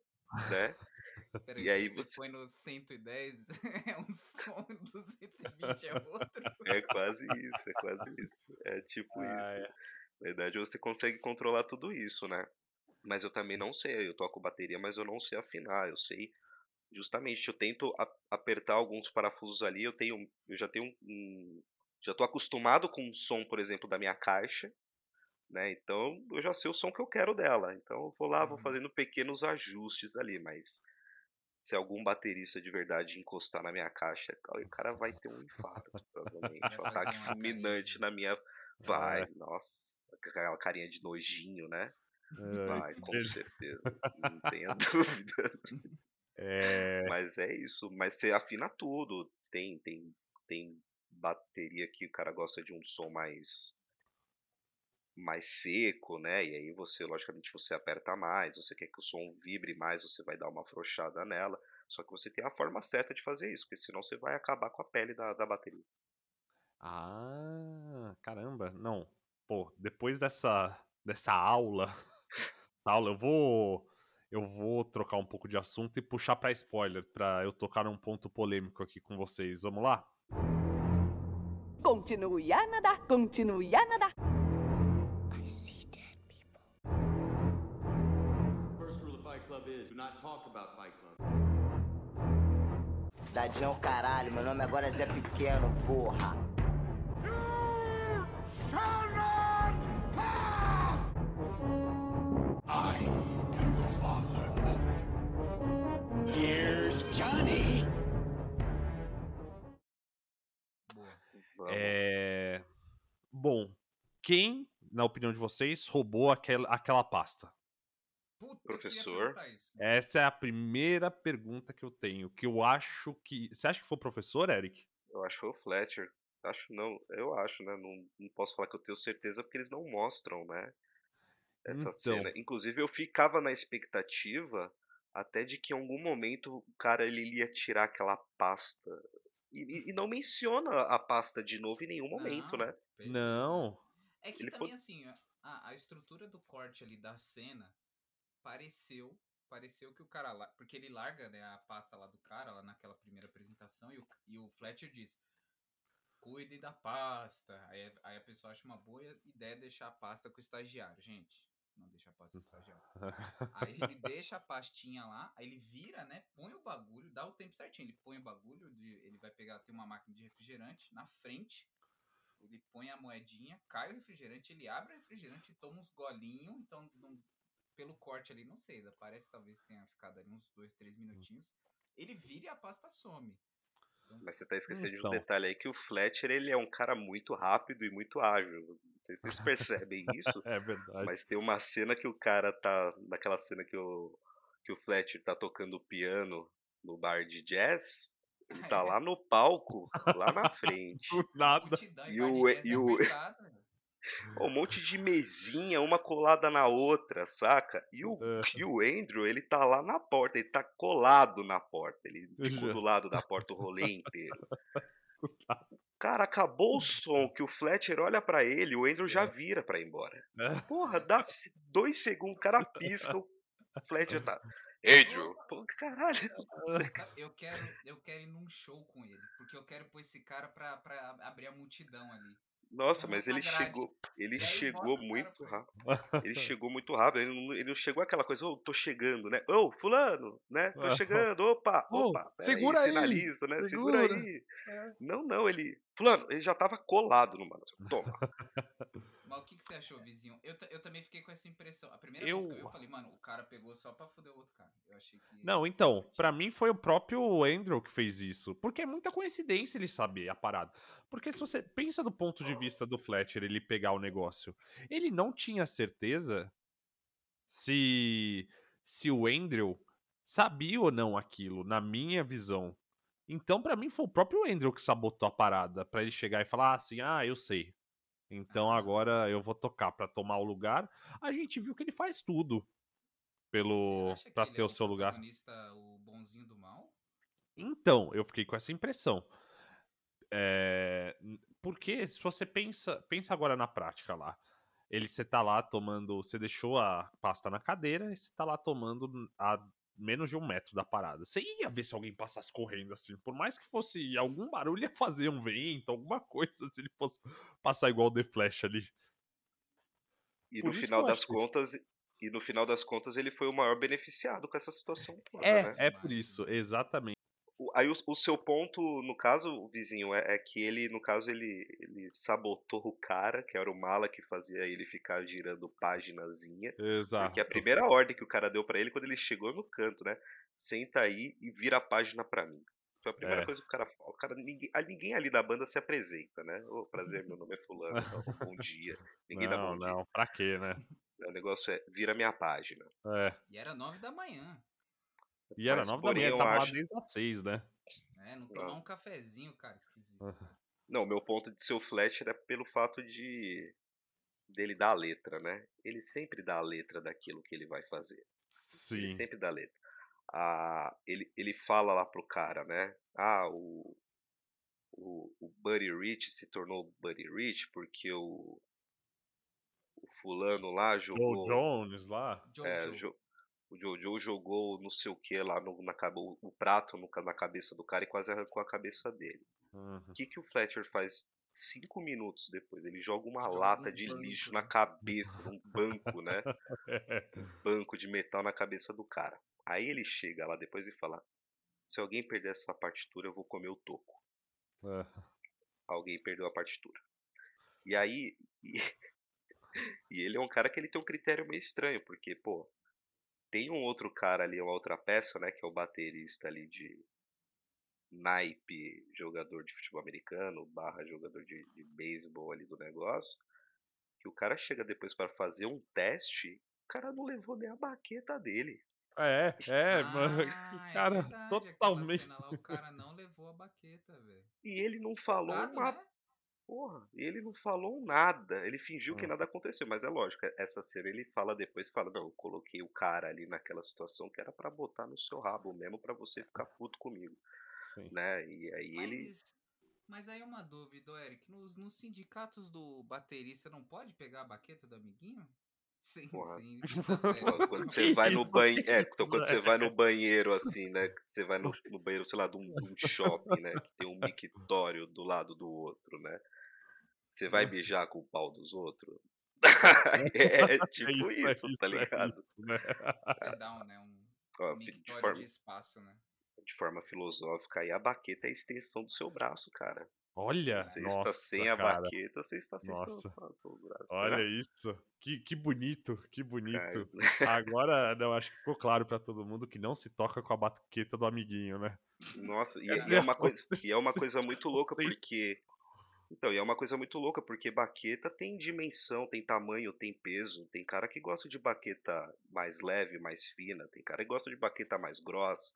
né? Peraí, E aí se você, você- põe no 110, é um som, 220 é outro. É quase isso, é quase isso. É tipo Ah, isso. é. Na verdade, você consegue controlar tudo isso, né? Mas eu também não sei. Eu toco bateria, mas eu não sei afinar. Eu sei justamente. Eu tento apertar alguns parafusos ali. Eu tenho, eu já tenho um, já tô acostumado com o som, por exemplo, da minha caixa, né? Então eu já sei o som que eu quero dela. Então eu vou lá, vou Uhum. fazendo pequenos ajustes ali, mas se algum baterista de verdade encostar na minha caixa, o cara vai ter um infarto, provavelmente. Um ataque fulminante na minha. Vai, nossa, aquela carinha de nojinho, né? Vai, com certeza. Não tenha dúvida. É. Mas é isso. Mas você afina tudo. Tem, tem, tem bateria que o cara gosta de um som mais mais seco, né? E aí você, logicamente, você aperta mais, você quer que o som vibre mais, você vai dar uma afrouxada nela. Só que você tem a forma certa de fazer isso, porque senão você vai acabar com a pele da, da bateria. Ah, caramba. Não. Pô, depois dessa, dessa aula, essa aula, eu vou. Eu vou trocar um pouco de assunto e puxar pra spoiler, pra eu tocar num ponto polêmico aqui com vocês. Vamos lá? Continue a nadar, continue a nadar. First rule of Fight Club is do not talk about Fight Club. Dadinho caralho, meu nome agora é Zé Pequeno, porra. Shall not É... Bom, quem, na opinião de vocês, roubou aquela, aquela pasta? Puta, Professor. Essa é a primeira pergunta que eu tenho. Que eu acho que. Você acha que foi o professor, Eric? Eu acho que foi o Fletcher. Acho não, eu acho, né? Não, não posso falar que eu tenho certeza porque eles não mostram, né? Essa Então. cena. Inclusive, eu ficava na expectativa até de que em algum momento o cara ele ia tirar aquela pasta. E, e- não menciona a pasta de novo em nenhum momento, Não, né? perfeito. Não. É que Ele também assim, a, a estrutura do corte ali da cena pareceu, pareceu que o cara lá, porque ele larga, né, a pasta lá do cara lá naquela primeira apresentação e o, e o Fletcher diz: "Cuide da pasta". Aí, aí a pessoa acha uma boa ideia deixar a pasta com o estagiário, gente. Não deixa a pasta com o estagiário. Aí ele deixa a pastinha lá, aí ele vira, né? Põe o bagulho, dá o tempo certinho. Ele põe o bagulho, de, ele vai pegar, tem uma máquina de refrigerante na frente. Ele põe a moedinha, cai o refrigerante, ele abre o refrigerante e toma uns golinhos. Então, não- pelo corte ali, não sei, parece talvez tenha ficado ali uns dois, três minutinhos. Ele vira e a pasta some. Então, Mas você tá esquecendo de Então. um detalhe aí que o Fletcher ele é um cara muito rápido e muito ágil. Não sei se vocês percebem isso, É verdade. mas tem uma cena que o cara tá. Naquela cena que o, que o Fletcher tá tocando piano no bar de jazz. Ele tá lá no palco, lá na frente. Do nada. E e, de o- e é o-. Um monte de mesinha, uma colada na outra, saca? E o, É. e o Andrew, ele tá lá na porta, ele tá colado na porta. Ele ficou Já. do lado da porta o rolê inteiro. Cara, acabou o som que o Fletcher olha pra ele, o Andrew já vira pra ir embora. É. Porra, dá dois segundos, o cara pisca, o Fletcher tá. Andrew, pô, caralho. Eu quero, eu quero ir num show com ele, porque eu quero pôr esse cara pra, pra abrir a multidão ali. Nossa, mas ele grade. chegou, ele aí chegou muito rápido. Ele chegou muito rápido, ele não, ele não chegou aquela coisa, ô, tô chegando, né? Ô, fulano, né? Tô chegando, opa, Ô, opa, segura aí, sinaliza, né? Segura, segura. aí. Não, não, ele, fulano, ele já tava colado no mano. Toma. Mas o que, que você achou, vizinho? Eu, eu também fiquei com essa impressão. A primeira Eu- vez que eu, vi, eu falei, mano, o cara pegou só pra foder o outro cara. Eu achei que. Não, então, pra mim foi o próprio Andrew que fez isso. Porque é muita coincidência ele saber a parada. Porque se você pensa do ponto de vista do Fletcher, ele pegar o negócio, ele não tinha certeza se se o Andrew sabia ou não aquilo, na minha visão. Então, pra mim foi o próprio Andrew que sabotou a parada, Pra ele chegar e falar assim: "Ah, eu sei. Então agora eu vou tocar pra tomar o lugar". A gente viu que ele faz tudo pelo para ele ter é o seu lugar. O bonzinho do mal? Então, eu fiquei com essa impressão. É, porque se você pensa, pensa agora na prática lá. Ele você tá lá tomando, você deixou a pasta na cadeira e você tá lá tomando a menos de um metro da parada. Você ia ver se alguém passasse correndo assim, por mais que fosse algum barulho, ia fazer um vento, alguma coisa, se ele fosse passar igual o The Flash ali. E Por no que final das achei. contas, e no final das contas ele foi o maior beneficiado com essa situação toda, É, né? é por isso, exatamente. O- Aí o, o seu ponto, no caso, vizinho, é, é que ele, no caso, ele, ele sabotou o cara, que era o mala que fazia ele ficar girando páginazinha. Exato. Porque a primeira ordem que o cara deu pra ele quando ele chegou no canto, né? Senta aí e vira a página pra mim. Foi a primeira É. coisa que o cara fala. O cara, ninguém, a- ninguém ali da banda se apresenta, né? Ô, prazer, meu nome é fulano, então, bom dia. Ninguém dá Não, bom não, pra quê, né? dia. O negócio é, vira minha página. É. E era nove da manhã. E era nove da manhã, eu tava lá acho- desde as seis, né? né? Não tomar um cafezinho, cara, esquisito. Não, meu ponto de ser o Fletcher é pelo fato de dele dar a letra, né? Ele sempre dá a letra daquilo que ele vai fazer. Sim. Ele sempre dá a letra. Ah, ele, ele fala lá pro cara, né? Ah, o, o, o Buddy Rich se tornou Buddy Rich porque o, o fulano lá Joe jogou. Jones lá. É, jo- o Jojo jogou não sei o que lá no, na, o, o prato no na cabeça do cara e quase arrancou a cabeça dele. Uhum. O que, que o Fletcher faz cinco minutos depois? Ele joga uma Joga lata um de banco, lixo né? na cabeça, um banco, né? banco de metal na cabeça do cara. Aí ele chega lá depois e fala: Se alguém perder essa partitura, eu vou comer o toco. É. Alguém perdeu a partitura. E aí. E, e ele é um cara que ele tem um critério meio estranho, porque, pô, tem um outro cara ali, uma outra peça, né? Que é o baterista ali de naipe, jogador de futebol americano, barra jogador de, de beisebol ali do negócio. Que o cara chega depois para fazer um teste, o cara não levou nem a baqueta dele. É, é, mano. Ah, é Cara, verdade, aquela totalmente. cena lá, o cara não levou a baqueta, velho. E ele não falou Gado, uma né? Porra. Ele não falou nada. Ele fingiu que Hum. nada aconteceu. Mas é lógico, essa cena ele fala depois, fala, não, eu coloquei o cara ali naquela situação que era pra botar no seu rabo mesmo pra você ficar puto comigo, Sim. né? E aí ele... Mas, mas aí é uma dúvida, Eric. Nos, nos sindicatos do baterista não pode pegar a baqueta do amiguinho? Sim, Porra. sim. Pô, assim. Quando você vai no banheiro. É, então quando você vai no banheiro, assim, né? Você vai no, no banheiro, sei lá, de um, de um shopping, né? Que tem um mictório do lado do outro, né? Você vai beijar com o pau dos outros? É, tipo É isso, é tá é ligado? isso, né? Você dá um, né? Um Ó, de, forma, de espaço, né? de forma filosófica, aí a baqueta é a extensão do seu braço, cara. Olha, você está nossa, sem a cara. baqueta, você está sem Nossa. seu, seu braço. tá Olha isso. Que, que bonito, que bonito. Agora, não, acho que ficou claro pra todo mundo que não se toca com a baqueta do amiguinho, né? Nossa, e, Quer e é uma coisa, e é uma coisa muito louca porque então, e é uma coisa muito louca porque baqueta tem dimensão, tem tamanho, tem peso. Tem cara que gosta de baqueta mais leve, mais fina, tem cara que gosta de baqueta mais grossa,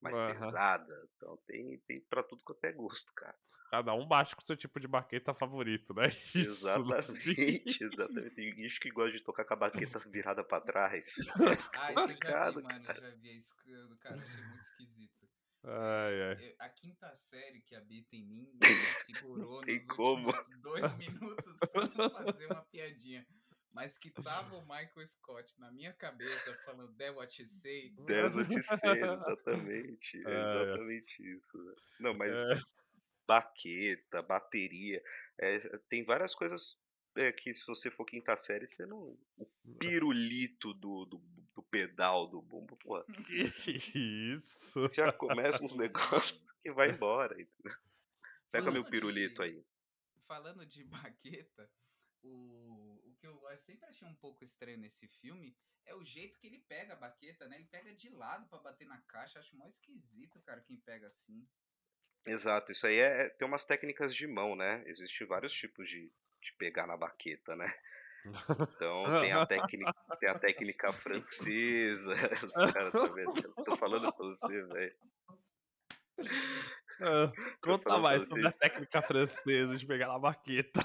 mais Aham. pesada. Então tem tem para tudo quanto é gosto, cara. Cada um bate com o seu tipo de baqueta favorito, né? Isso. Exatamente, exatamente. Tem bicho que gosta de tocar com a baqueta virada pra trás. Ah, isso eu já vi, mano. Eu já vi isso, cara. Achei muito esquisito. Ai, ai. Eu- A quinta série que habita em mim me segurou nos como. últimos dois minutos pra não fazer uma piadinha. Mas que tava o Michael Scott na minha cabeça falando That What You Say. Deve te ser, exatamente. É É, é. exatamente isso. velho. Não, mas É. baqueta, bateria, é, tem várias coisas é, que se você for quinta série, você não. O pirulito do, do, do pedal do bumbo, pô, isso. já começa uns negócios que vai embora. entendeu? Pega meu pirulito de- aí. Falando de baqueta, o, o que eu sempre achei um pouco estranho nesse filme é o jeito que ele pega a baqueta, né? Ele pega de lado pra bater na caixa. Acho mó esquisito, cara, quem pega assim. Exato, isso aí é, tem umas técnicas de mão, né? Existem vários tipos de, de pegar na baqueta, né? Então tem a técnica, tem a técnica francesa. Os caras tá tô falando pra você, velho. Ah, Conta mais sobre a técnica francesa de pegar na baqueta.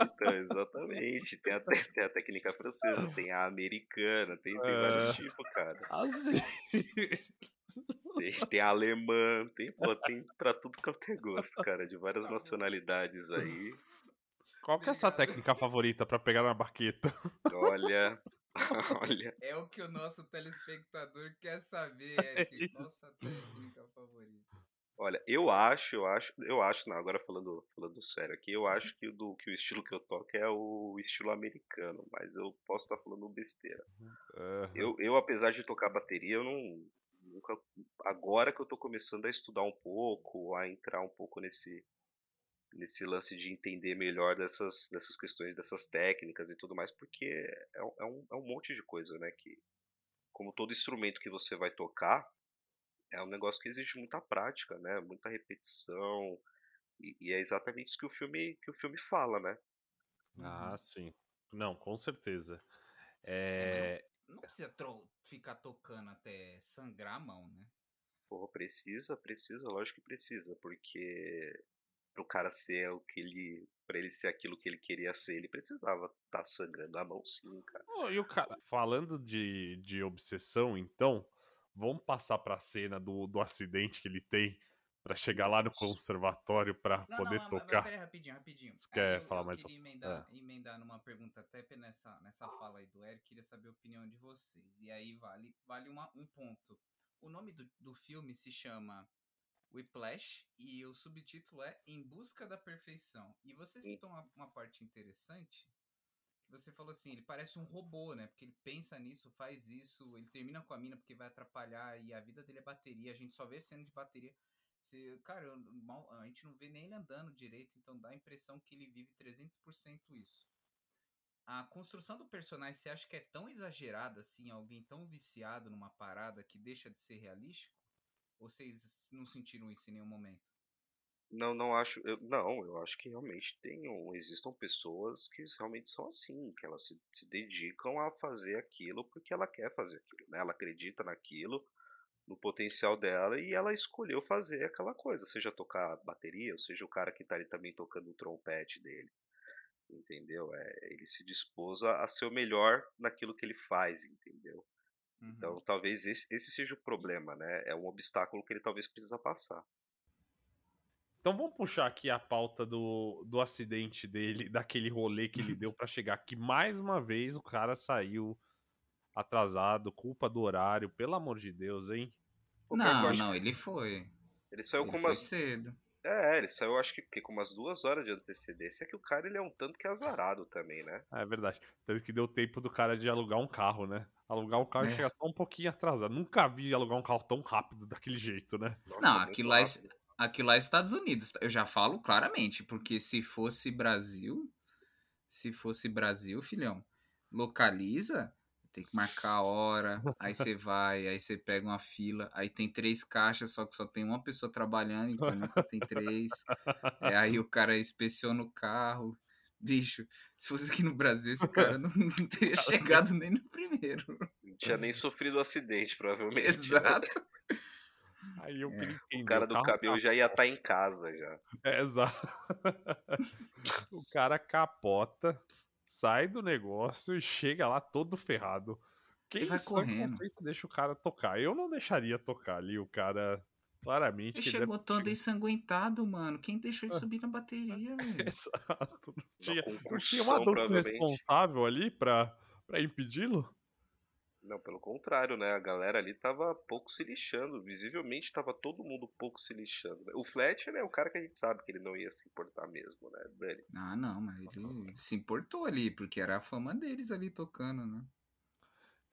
Então, exatamente. Tem a, te- tem a técnica francesa, tem a americana, tem, tem vários É. tipos, cara. Assim. Tem, tem a alemã, tem, pô, tem pra tudo quanto é gosto, cara, de várias nacionalidades aí. Qual que é a sua técnica favorita pra pegar na baqueta? Olha, olha. É o que o nosso telespectador quer saber, Eric. Nossa técnica favorita. Olha, eu acho, eu acho, eu acho, não, agora falando, falando sério aqui, eu acho que o, do, que o estilo que eu toco é o estilo americano, mas eu posso estar falando besteira. Aham. Eu, eu, apesar de tocar bateria, eu não. Nunca, agora que eu tô começando a estudar um pouco, a entrar um pouco nesse, nesse lance de entender melhor dessas, dessas questões, dessas técnicas e tudo mais, porque é, um- é, um, é um monte de coisa, né? Que, como todo instrumento que você vai tocar, é um negócio que exige muita prática, né? Muita repetição. E, e é exatamente isso que o filme, que o filme fala, né? Ah, sim. Não, com certeza. É, É, Não precisa tro- ficar tocando até sangrar a mão, né? Pô, precisa, precisa, lógico que precisa, porque pro cara ser o que ele, para ele ser aquilo que ele queria ser, ele precisava estar sangrando a mão sim, cara. Ô, e o cara, falando de, de obsessão, então, vamos passar pra cena do, do acidente que ele tem Pra chegar lá no conservatório Não, poder não, mas, mas tocar. peraí, rapidinho, rapidinho. Você quer eu, falar eu mais queria um? emendar, É. emendar numa pergunta até nessa, nessa fala aí do Eric, queria saber a opinião de vocês. E aí vale, vale uma, um ponto. O nome do, do filme se chama Whiplash e o subtítulo é Em Busca da Perfeição. E você citou uma, uma parte interessante, que você falou assim, ele parece um robô, né? Porque ele pensa nisso, faz isso, ele termina com a mina porque vai atrapalhar e a vida dele é bateria, a gente só vê cena de bateria. Você- cara, eu mal- a gente não vê nem ele andando direito, então dá a impressão que ele vive 300% isso. A construção do personagem, você acha que é tão exagerada assim, alguém tão viciado numa parada que deixa de ser realístico? Ou vocês não sentiram isso em nenhum momento? Não, não acho. Eu, não, eu acho que realmente tenham, existam pessoas que realmente são assim, que elas se, se dedicam a fazer aquilo porque ela quer fazer aquilo, né? Ela acredita naquilo, no potencial dela e ela escolheu fazer aquela coisa, seja tocar bateria, ou seja o cara que tá ali também tocando o trompete dele, entendeu? É, ele se dispôs a, a ser o melhor naquilo que ele faz, entendeu? Então talvez esse, esse seja o problema, né? É um obstáculo que ele talvez precisa passar. Então vamos puxar aqui a pauta do, do acidente dele, daquele rolê que ele deu pra chegar aqui. Mais uma vez o cara saiu atrasado, culpa do horário, pelo amor de Deus, hein? Pô, Não, não, que ele foi. Ele saiu Ele com umas. cedo. É, ele saiu acho que, que com umas duas horas de antecedência. É que o cara ele é um tanto que azarado também, né? Ah, É verdade. Tanto que deu tempo do cara de alugar um carro, né? Alugar um carro e É. chegar só um pouquinho atrasado. Nunca vi alugar um carro tão rápido daquele jeito, né? Não, aquilo lá, é- aquilo lá é Estados Unidos. Eu já falo claramente, porque se fosse Brasil, se fosse Brasil, filhão, localiza, tem que marcar a hora, aí você vai, aí você pega uma fila, aí tem três caixas, só que só tem uma pessoa trabalhando, então nunca tem três. É, aí o cara inspeciona o carro. Bicho, se fosse aqui no Brasil, esse cara não, não teria chegado nem no primeiro. Não tinha nem sofrido acidente, provavelmente. Exato. Aí eu entender. O cara do carro cabelo tá- já ia estar em casa já. É, exato. o cara capota, sai do negócio e chega lá todo ferrado. Quem vai correndo. Se deixa o cara tocar. Eu não deixaria tocar ali. O cara claramente. Ele chegou todo ensanguentado, mano. Quem deixou ele subir na bateria, velho? Exato. Não tinha, não tinha um adulto responsável ali pra, pra impedi-lo? Não, pelo contrário, né? A galera ali tava pouco se lixando. Visivelmente tava todo mundo pouco se lixando. né? O Fletcher é o cara que a gente sabe que ele não ia se importar mesmo, né? Dane-se. Ah, não, mas ele se importou ali, porque era a fama deles ali tocando, né?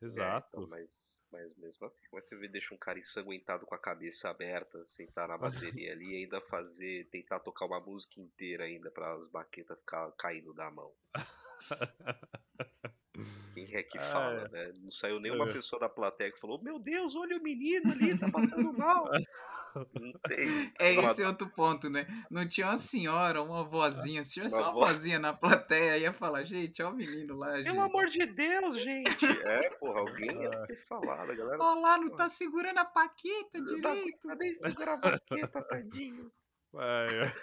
É, Exato. então, mas, mas mesmo assim, como é que você vê, deixa um cara ensanguentado com a cabeça aberta, sentar na bateria ali e ainda fazer, tentar tocar uma música inteira ainda para as baquetas ficar caindo da mão. Quem é que Ah, fala, é. né? Não saiu nenhuma É. pessoa da plateia que falou: Meu Deus, olha o menino ali, tá passando mal. É esse outro ponto, né? Não tinha uma senhora, uma vozinha. Se tivesse Uma uma voz. vozinha na plateia, ia falar, gente, olha o menino lá, gente. Pelo amor de Deus, gente! É, porra, alguém ia ter falado, a galera. Ó lá, não tá segurando a paqueta tá- direito. tá nem segura a baqueta, tadinho. É.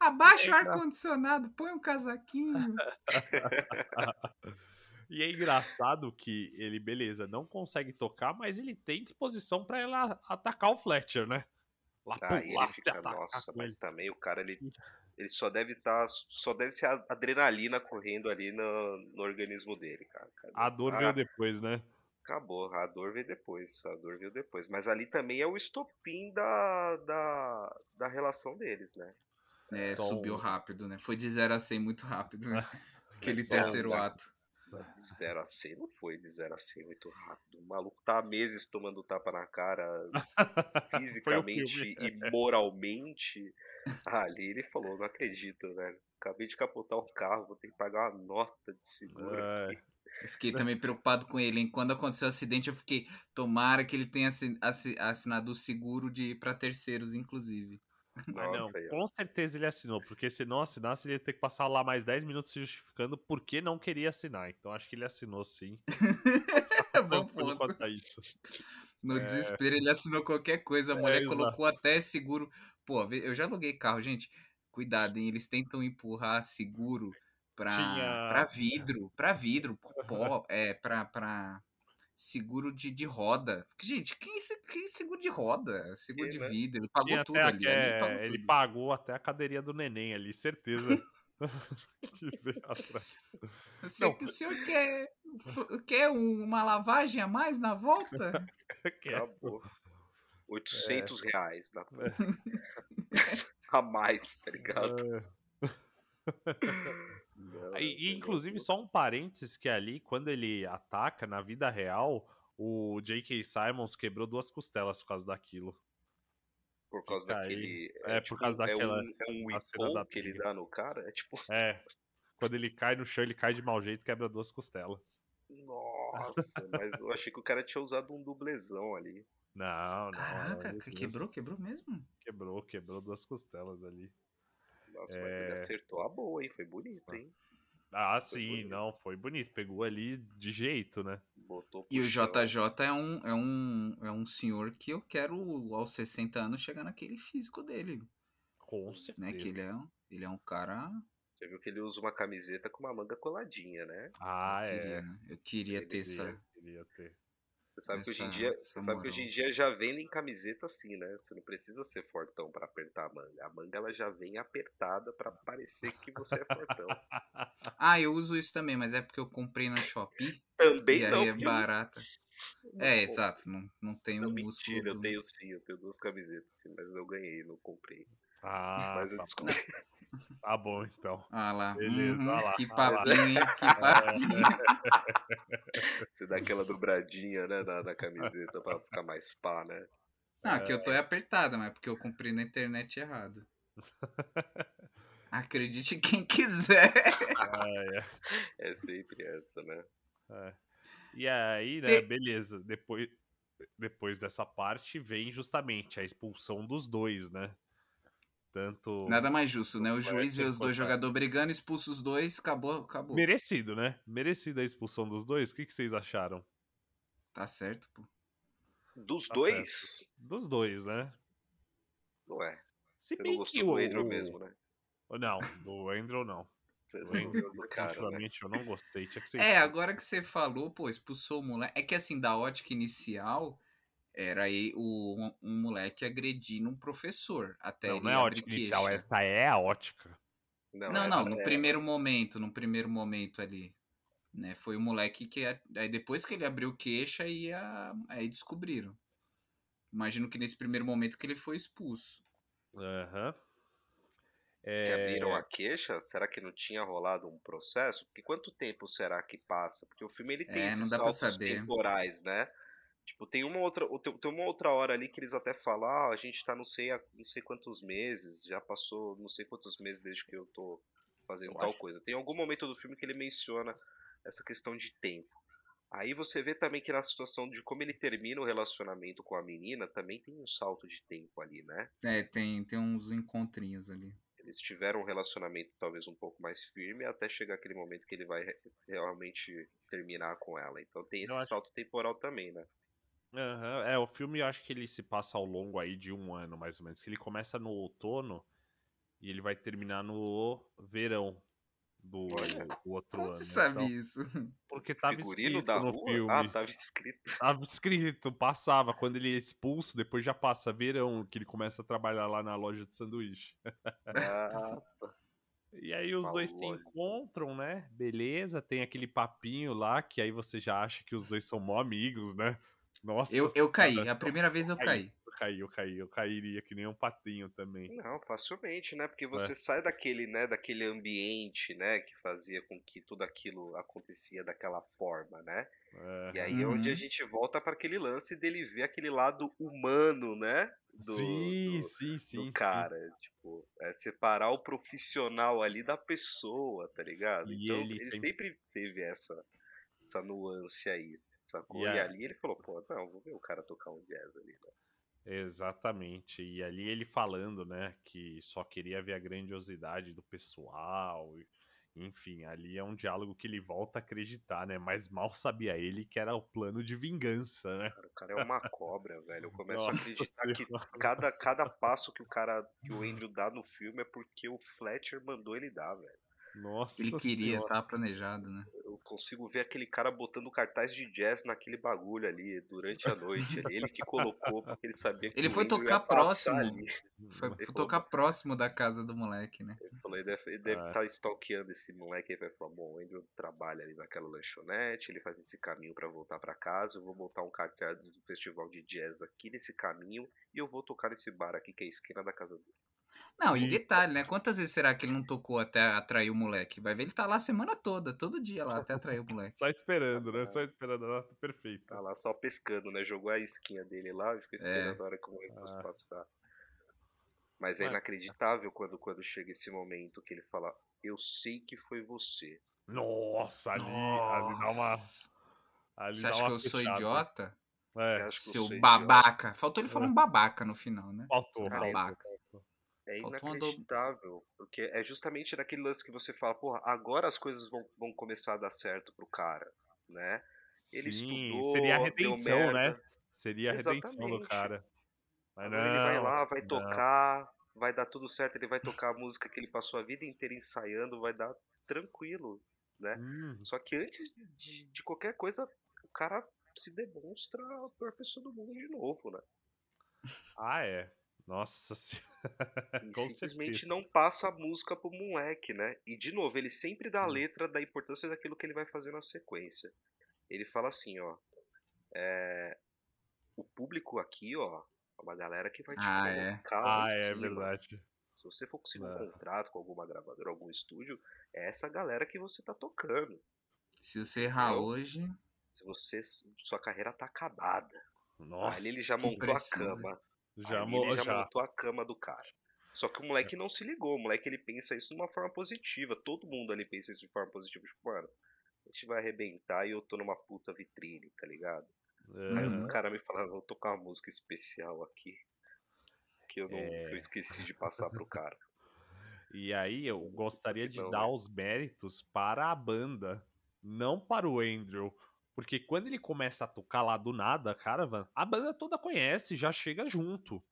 Abaixa o ar-condicionado, põe um casaquinho. E é engraçado que ele, beleza, não consegue tocar, mas ele tem disposição pra ela atacar o Fletcher, né? Lá ele pular, se fica, atacar nossa, mas ele. também o cara, ele, ele só deve estar, só deve ser a adrenalina correndo ali no, no organismo dele, cara. A dor Ah, veio depois, né? Acabou, a dor veio depois, a dor veio depois. Mas ali também é o estopim da, da, da relação deles, né? É, Só subiu um- rápido, né? Foi de 0 a 100 muito rápido, né? Aquele Só terceiro um- ato. De 0 a 100 não foi de 0 a 100 muito rápido. O maluco tá há meses tomando tapa na cara, fisicamente e moralmente. Ali ele falou: Não acredito, velho. Acabei de capotar um carro, vou ter que pagar uma nota de seguro. É. aqui." Eu fiquei também preocupado com ele, hein? Quando aconteceu o acidente, eu fiquei, tomara que ele tenha assi- assi- assinado o seguro de para terceiros, inclusive. Ah, não, Nossa, aí, ó. com certeza ele assinou, porque se não assinasse, ele ia ter que passar lá mais 10 minutos se justificando por que não queria assinar. Então acho que ele assinou sim. É bom ponto. quanto isso. No É. desespero, ele assinou qualquer coisa. A É, mulher exato. colocou até seguro. Pô, eu já aluguei carro, gente. Cuidado, hein? Eles tentam empurrar seguro pra, Tinha- pra vidro. Pra vidro. Pó, é, pra, pra. Seguro de, de roda. Gente, quem, se- quem seguro de roda? Seguro Que, de né? vida. Ele pagou Tinha tudo a- ali. é, ali pagou ele tudo. pagou até a cadeirinha do neném ali, certeza. que veio atrás. Você- Não. o senhor quer, quer um- uma lavagem a mais na volta? Que é- Acabou. 800 reais na É. a mais, tá ligado? Não, E, e, inclusive, só um parênteses que ali, quando ele ataca, na vida real, o J.K. Simons quebrou duas costelas por causa daquilo. por causa fica aí. daquele. É, por causa é daquela- Um, é um a cena da que ele dá no cara? É tipo. É. Quando ele cai no chão, ele cai de mau jeito e quebra duas costelas. Nossa, mas eu achei que o cara tinha usado um dublezão ali. Não, não. Caraca, ele que- mesmo quebrou, quebrou mesmo? Quebrou, quebrou duas costelas ali. Nossa, mas ele É. acertou a boa, hein? Foi bonito, hein? Ah, Foi sim, bonito. não, foi bonito. Pegou ali de jeito, né? Botou E o. JJ é um, é, um, é um senhor que eu quero, aos 60 anos, chegar naquele físico dele. Com certeza. Né? Que ele é, um- ele é um cara. Você viu que ele usa uma camiseta com uma manga coladinha, né? Ah, eu queria, é. né? Eu queria Ele ter essa. Queria ter. Você sabe que hoje em Essa- dia, essa você sabe que hoje em dia já vendem camiseta assim, né? Você não precisa ser fortão pra apertar a manga. A manga ela já vem apertada pra parecer que você é fortão. Ah, eu uso isso também, mas é porque eu comprei na Shopee. Também e aí não, é porque eu- barata. Não, É, pô. exato. Não, não tem Não, o músculo. mentira, eu do- tenho sim, eu tenho duas camisetas sim, mas eu ganhei, não comprei. Ah, mas eu tá, descobri. tá bom então. Ah lá. Beleza, uhum, lá, que papinho, hein? Que papinho. Você dá aquela dobradinha, né, na, na camiseta pra ficar mais pá, né? Não, que eu tô é apertada, mas é porque eu comprei na internet errado. Acredite quem quiser. Ah, é. É sempre essa, né? É. E aí, né, Te- beleza. Depois, depois dessa parte vem justamente a expulsão dos dois, né? Tanto. Nada mais justo, né? O Parece juiz vê os dois jogadores brigando, expulsa os dois, acabou, acabou. Merecido, né? Merecido a expulsão dos dois. O que, que vocês acharam? Tá certo, pô. Dos Tá dois, Dos dois, né? não é. Se Você bem não gostou que do o- Andrew o- mesmo, né? Não, do Andrew não. Você Do não Andrew, gostou do cara, né? eu não gostei. Tinha que ser É, agora que você falou, pô, expulsou o moleque. É que assim, da ótica inicial, era aí o, um, um moleque agredindo um professor. Até Não, ele não é a ótica inicial, queixa. essa é a ótica. Não, essa não, no é- primeiro momento, no primeiro momento ali. Né, foi o moleque que. Aí depois que ele abriu queixa, aí, a- aí descobriram. Imagino que nesse primeiro momento que ele foi expulso. Aham. Que É, abriram a queixa, será que não tinha rolado um processo? Porque quanto tempo será que passa? Porque o filme ele tem É, não esses saltos temporais, né? Tipo, tem uma outra, tem uma outra hora ali que eles até falam, ah, a gente tá não sei, há não sei quantos meses, já passou não sei quantos meses desde que eu tô fazendo Eu tal acho. coisa. Tem algum momento do filme que ele menciona essa questão de tempo. Aí você vê também que na situação de como ele termina o relacionamento com a menina, também tem um salto de tempo ali, né? É, tem, tem uns encontrinhos ali. Eles tiveram um relacionamento talvez um pouco mais firme até chegar aquele momento que ele vai re- realmente terminar com ela. Então tem esse acho- salto temporal também, né? Aham, É, o filme eu acho que ele se passa ao longo aí de um ano, mais ou menos. Que ele começa no outono e ele vai terminar no verão do, do outro Como ano. você sabe Então, isso? porque tava Figurino escrito no rua? filme. Ah, tava escrito. Tava escrito, passava. Quando ele é expulso, depois já passa verão, que ele começa a trabalhar lá na loja de sanduíche. Ah, E aí os Uma dois se encontram, né? Beleza, tem aquele papinho lá, que aí você já acha que os dois são mó amigos, né? Nossa Eu, eu caí, a primeira vez eu caí. Eu caí, eu caí, eu cairia que nem um patinho também. não, facilmente, né? É. Porque você sai daquele, né, daquele ambiente, né, que fazia com que tudo aquilo acontecia daquela forma, né? E aí é onde a gente volta para aquele lance dele ver aquele lado humano, né? Do, sim, do- sim, sim, do sim. cara, tipo, é separar o profissional ali da pessoa, tá ligado? E então ele ele, sempre- sempre... teve essa essa nuance aí, sacou? E E, a- ali ele falou, pô, não, vou ver o cara tocar um jazz ali, né? Exatamente. E ali ele falando, né, que só queria ver a grandiosidade do pessoal. Enfim, ali é um diálogo que ele volta a acreditar, né? Mas mal sabia ele que era o plano de vingança, né? Cara, o cara é uma cobra, velho. Eu começo a Nossa acreditar que cada, cada passo que o cara, que o Andrew dá no filme é porque o Fletcher mandou ele dar, velho. Nossa Ele queria, senhora. tava planejado, né? Eu consigo ver aquele cara botando cartaz de jazz naquele bagulho ali durante a noite. Ele que colocou, porque ele sabia que Ele o foi tocar próximo. ali. Foi Ele falou, tocar próximo da casa do moleque, né? Ele falou, ele deve É. estar tá stalkeando esse moleque aí, vai falar, bom, o Andrew trabalha ali naquela lanchonete, ele faz esse caminho pra voltar pra casa, eu vou botar um cartaz do festival de jazz aqui nesse caminho e eu vou tocar nesse bar aqui que é a esquina da casa dele. Não, e detalhe, né? Quantas vezes será que ele não tocou até atrair o moleque? Vai ver, ele tá lá a semana toda, todo dia lá, até atrair o moleque. Só esperando, né? Só esperando a nota perfeita. Tá lá só pescando, né? Jogou a esquinha dele lá e ficou esperando É. a hora que o moleque fosse Ah. passar. Mas é inacreditável quando, quando chega esse momento que ele fala, eu sei que foi você. Nossa, ali, ali dá uma. Nossa. Ali Você dá acha uma que eu sou fechada. idiota? Você É, acha que eu Seu sou babaca. Faltou ele falar É. um babaca no final, né? faltou, Babaca. É inacreditável, porque é justamente naquele lance que você fala, porra, agora as coisas vão, vão começar a dar certo pro cara, né? Ele Sim, estudou, seria a redenção, né? Seria a redenção do Exatamente. cara. Mas Agora ele vai não, lá, vai não. tocar, vai dar tudo certo, ele vai tocar a música que ele passou a vida inteira ensaiando, vai dar tranquilo, né? Hum, Só que antes de, de qualquer coisa, o cara se demonstra a pior pessoa do mundo de novo, né? Ah, é. Nossa senhora. Com simplesmente certeza. não passa a música pro moleque, né? E de novo, ele sempre dá a Hum. letra da importância daquilo que ele vai fazer na sequência. Ele fala assim, ó. é, o público aqui, ó, é uma galera que vai te Ah, é. colocar lá Ah, é verdade. Se você for conseguir um É. contrato com alguma gravadora, algum estúdio, é essa galera que você tá tocando. Se você errar Eu- hoje. Se você, sua carreira tá acabada. Nossa. Ali ele já montou a né? cama. Já, ele já, já. montou a cama do cara. Só que o moleque não se ligou. O moleque ele pensa isso de uma forma positiva. Todo mundo ali pensa isso de forma positiva. Tipo, mano, a gente vai arrebentar e eu tô numa puta vitrine, tá ligado? Aí Aham. o cara me fala, vou tocar uma música especial aqui. Que eu, não, É. que eu esqueci de passar pro cara. E aí eu gostaria de não, dar né? os méritos para a banda, não para o Andrew. Porque quando ele começa a tocar lá do nada, Caravan, a banda toda conhece, já chega junto.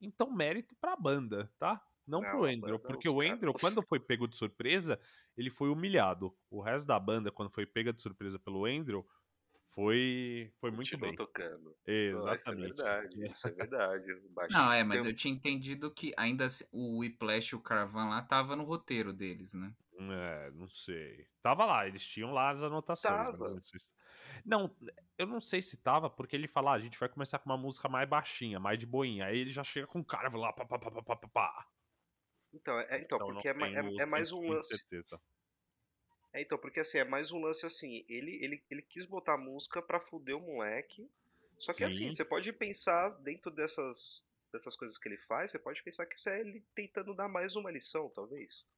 Então, mérito pra banda, tá? Não, Não, pro Andrew. Porque o Andrew, caras- quando foi pego de surpresa, ele foi humilhado. O resto da banda, quando foi pega de surpresa pelo Andrew, foi, foi muito Continuou bem. tocando. Não, Exatamente. Isso é verdade, isso é verdade. Não, é, mas eu tinha entendido que ainda assim, o Whiplash e o Caravan lá tava no roteiro deles, né? É, não sei. Tava lá, eles tinham lá as anotações. mas Tava. não, sei se... não, eu não sei se tava, porque ele fala, ah, a gente vai começar com uma música mais baixinha, mais de boinha. Aí ele já chega com o cara vai lá, pá, pá, pá, pá, pá, pá. Então, é, então, Então, porque é, é- é mais um 100% de lance. certeza. É, então, porque assim, é mais um lance assim, ele, ele, ele quis botar música pra fuder o moleque. Só que assim, Sim. você pode pensar dentro dessas, dessas coisas que ele faz, você pode pensar que isso é ele tentando dar mais uma lição, talvez.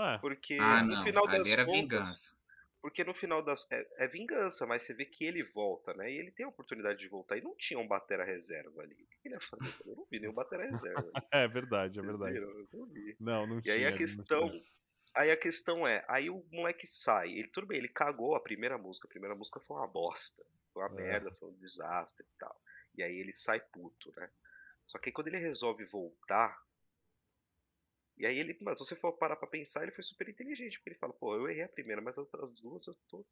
É? Porque ah, no não. final Ali das era contas. vingança. Porque no final das. É, é vingança, mas você vê que ele volta, né? E ele tem a oportunidade de voltar. E não tinha um batera reserva ali. O que ele ia fazer? Eu não vi nenhum batera reserva. ali. É verdade, é verdade. viram? Eu não vi. Não, não E tinha. aí a questão. Aí a questão é, aí o moleque sai, ele tudo bem, ele cagou a primeira música, a primeira música foi uma bosta, foi uma É. merda, foi um desastre e tal. E aí ele sai puto, né? Só que aí quando ele resolve voltar, e aí ele, mas se você for parar pra pensar, ele foi super inteligente, porque ele fala, pô, eu errei a primeira, mas as outras duas eu tô,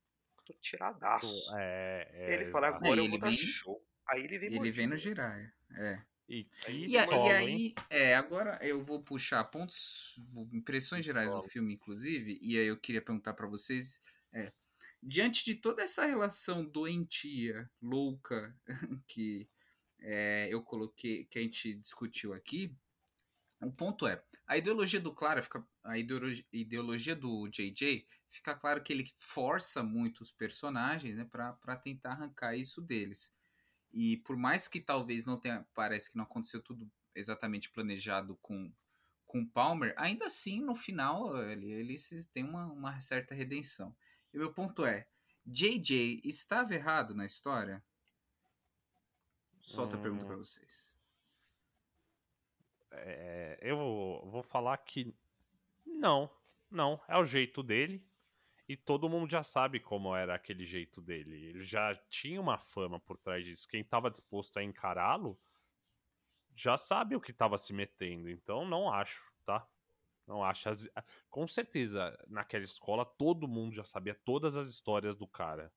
tô tiradaço. É, E é. aí ele fala, exato. agora Aí eu vou ele dar vem- show. Aí ele vem Ele vem no. Jiraiya. É. E que E, a- e solo, hein? aí, é, agora eu vou puxar pontos, impressões gerais do solo. filme, inclusive, e aí eu queria perguntar pra vocês, é, diante de toda essa relação doentia, louca, que é, eu coloquei, que a gente discutiu aqui, o ponto é, a ideologia do Clara fica, a ideologia, do JJ fica claro que ele força muito os personagens, né, para tentar arrancar isso deles. E por mais que talvez não tenha, parece que não aconteceu tudo exatamente planejado com com Palmer, ainda assim no final ele, ele tem uma, uma certa redenção. E o meu ponto é, JJ estava errado na história? Solta a pergunta Hum. pra vocês. É, eu vou, falar que não, não, é o jeito dele e todo mundo já sabe como era aquele jeito dele. Ele já tinha uma fama por trás disso. Quem estava disposto a encará-lo já sabe o que estava se metendo, então não acho, tá? Não acho. As- Com certeza, naquela escola, todo mundo já sabia todas as histórias do cara.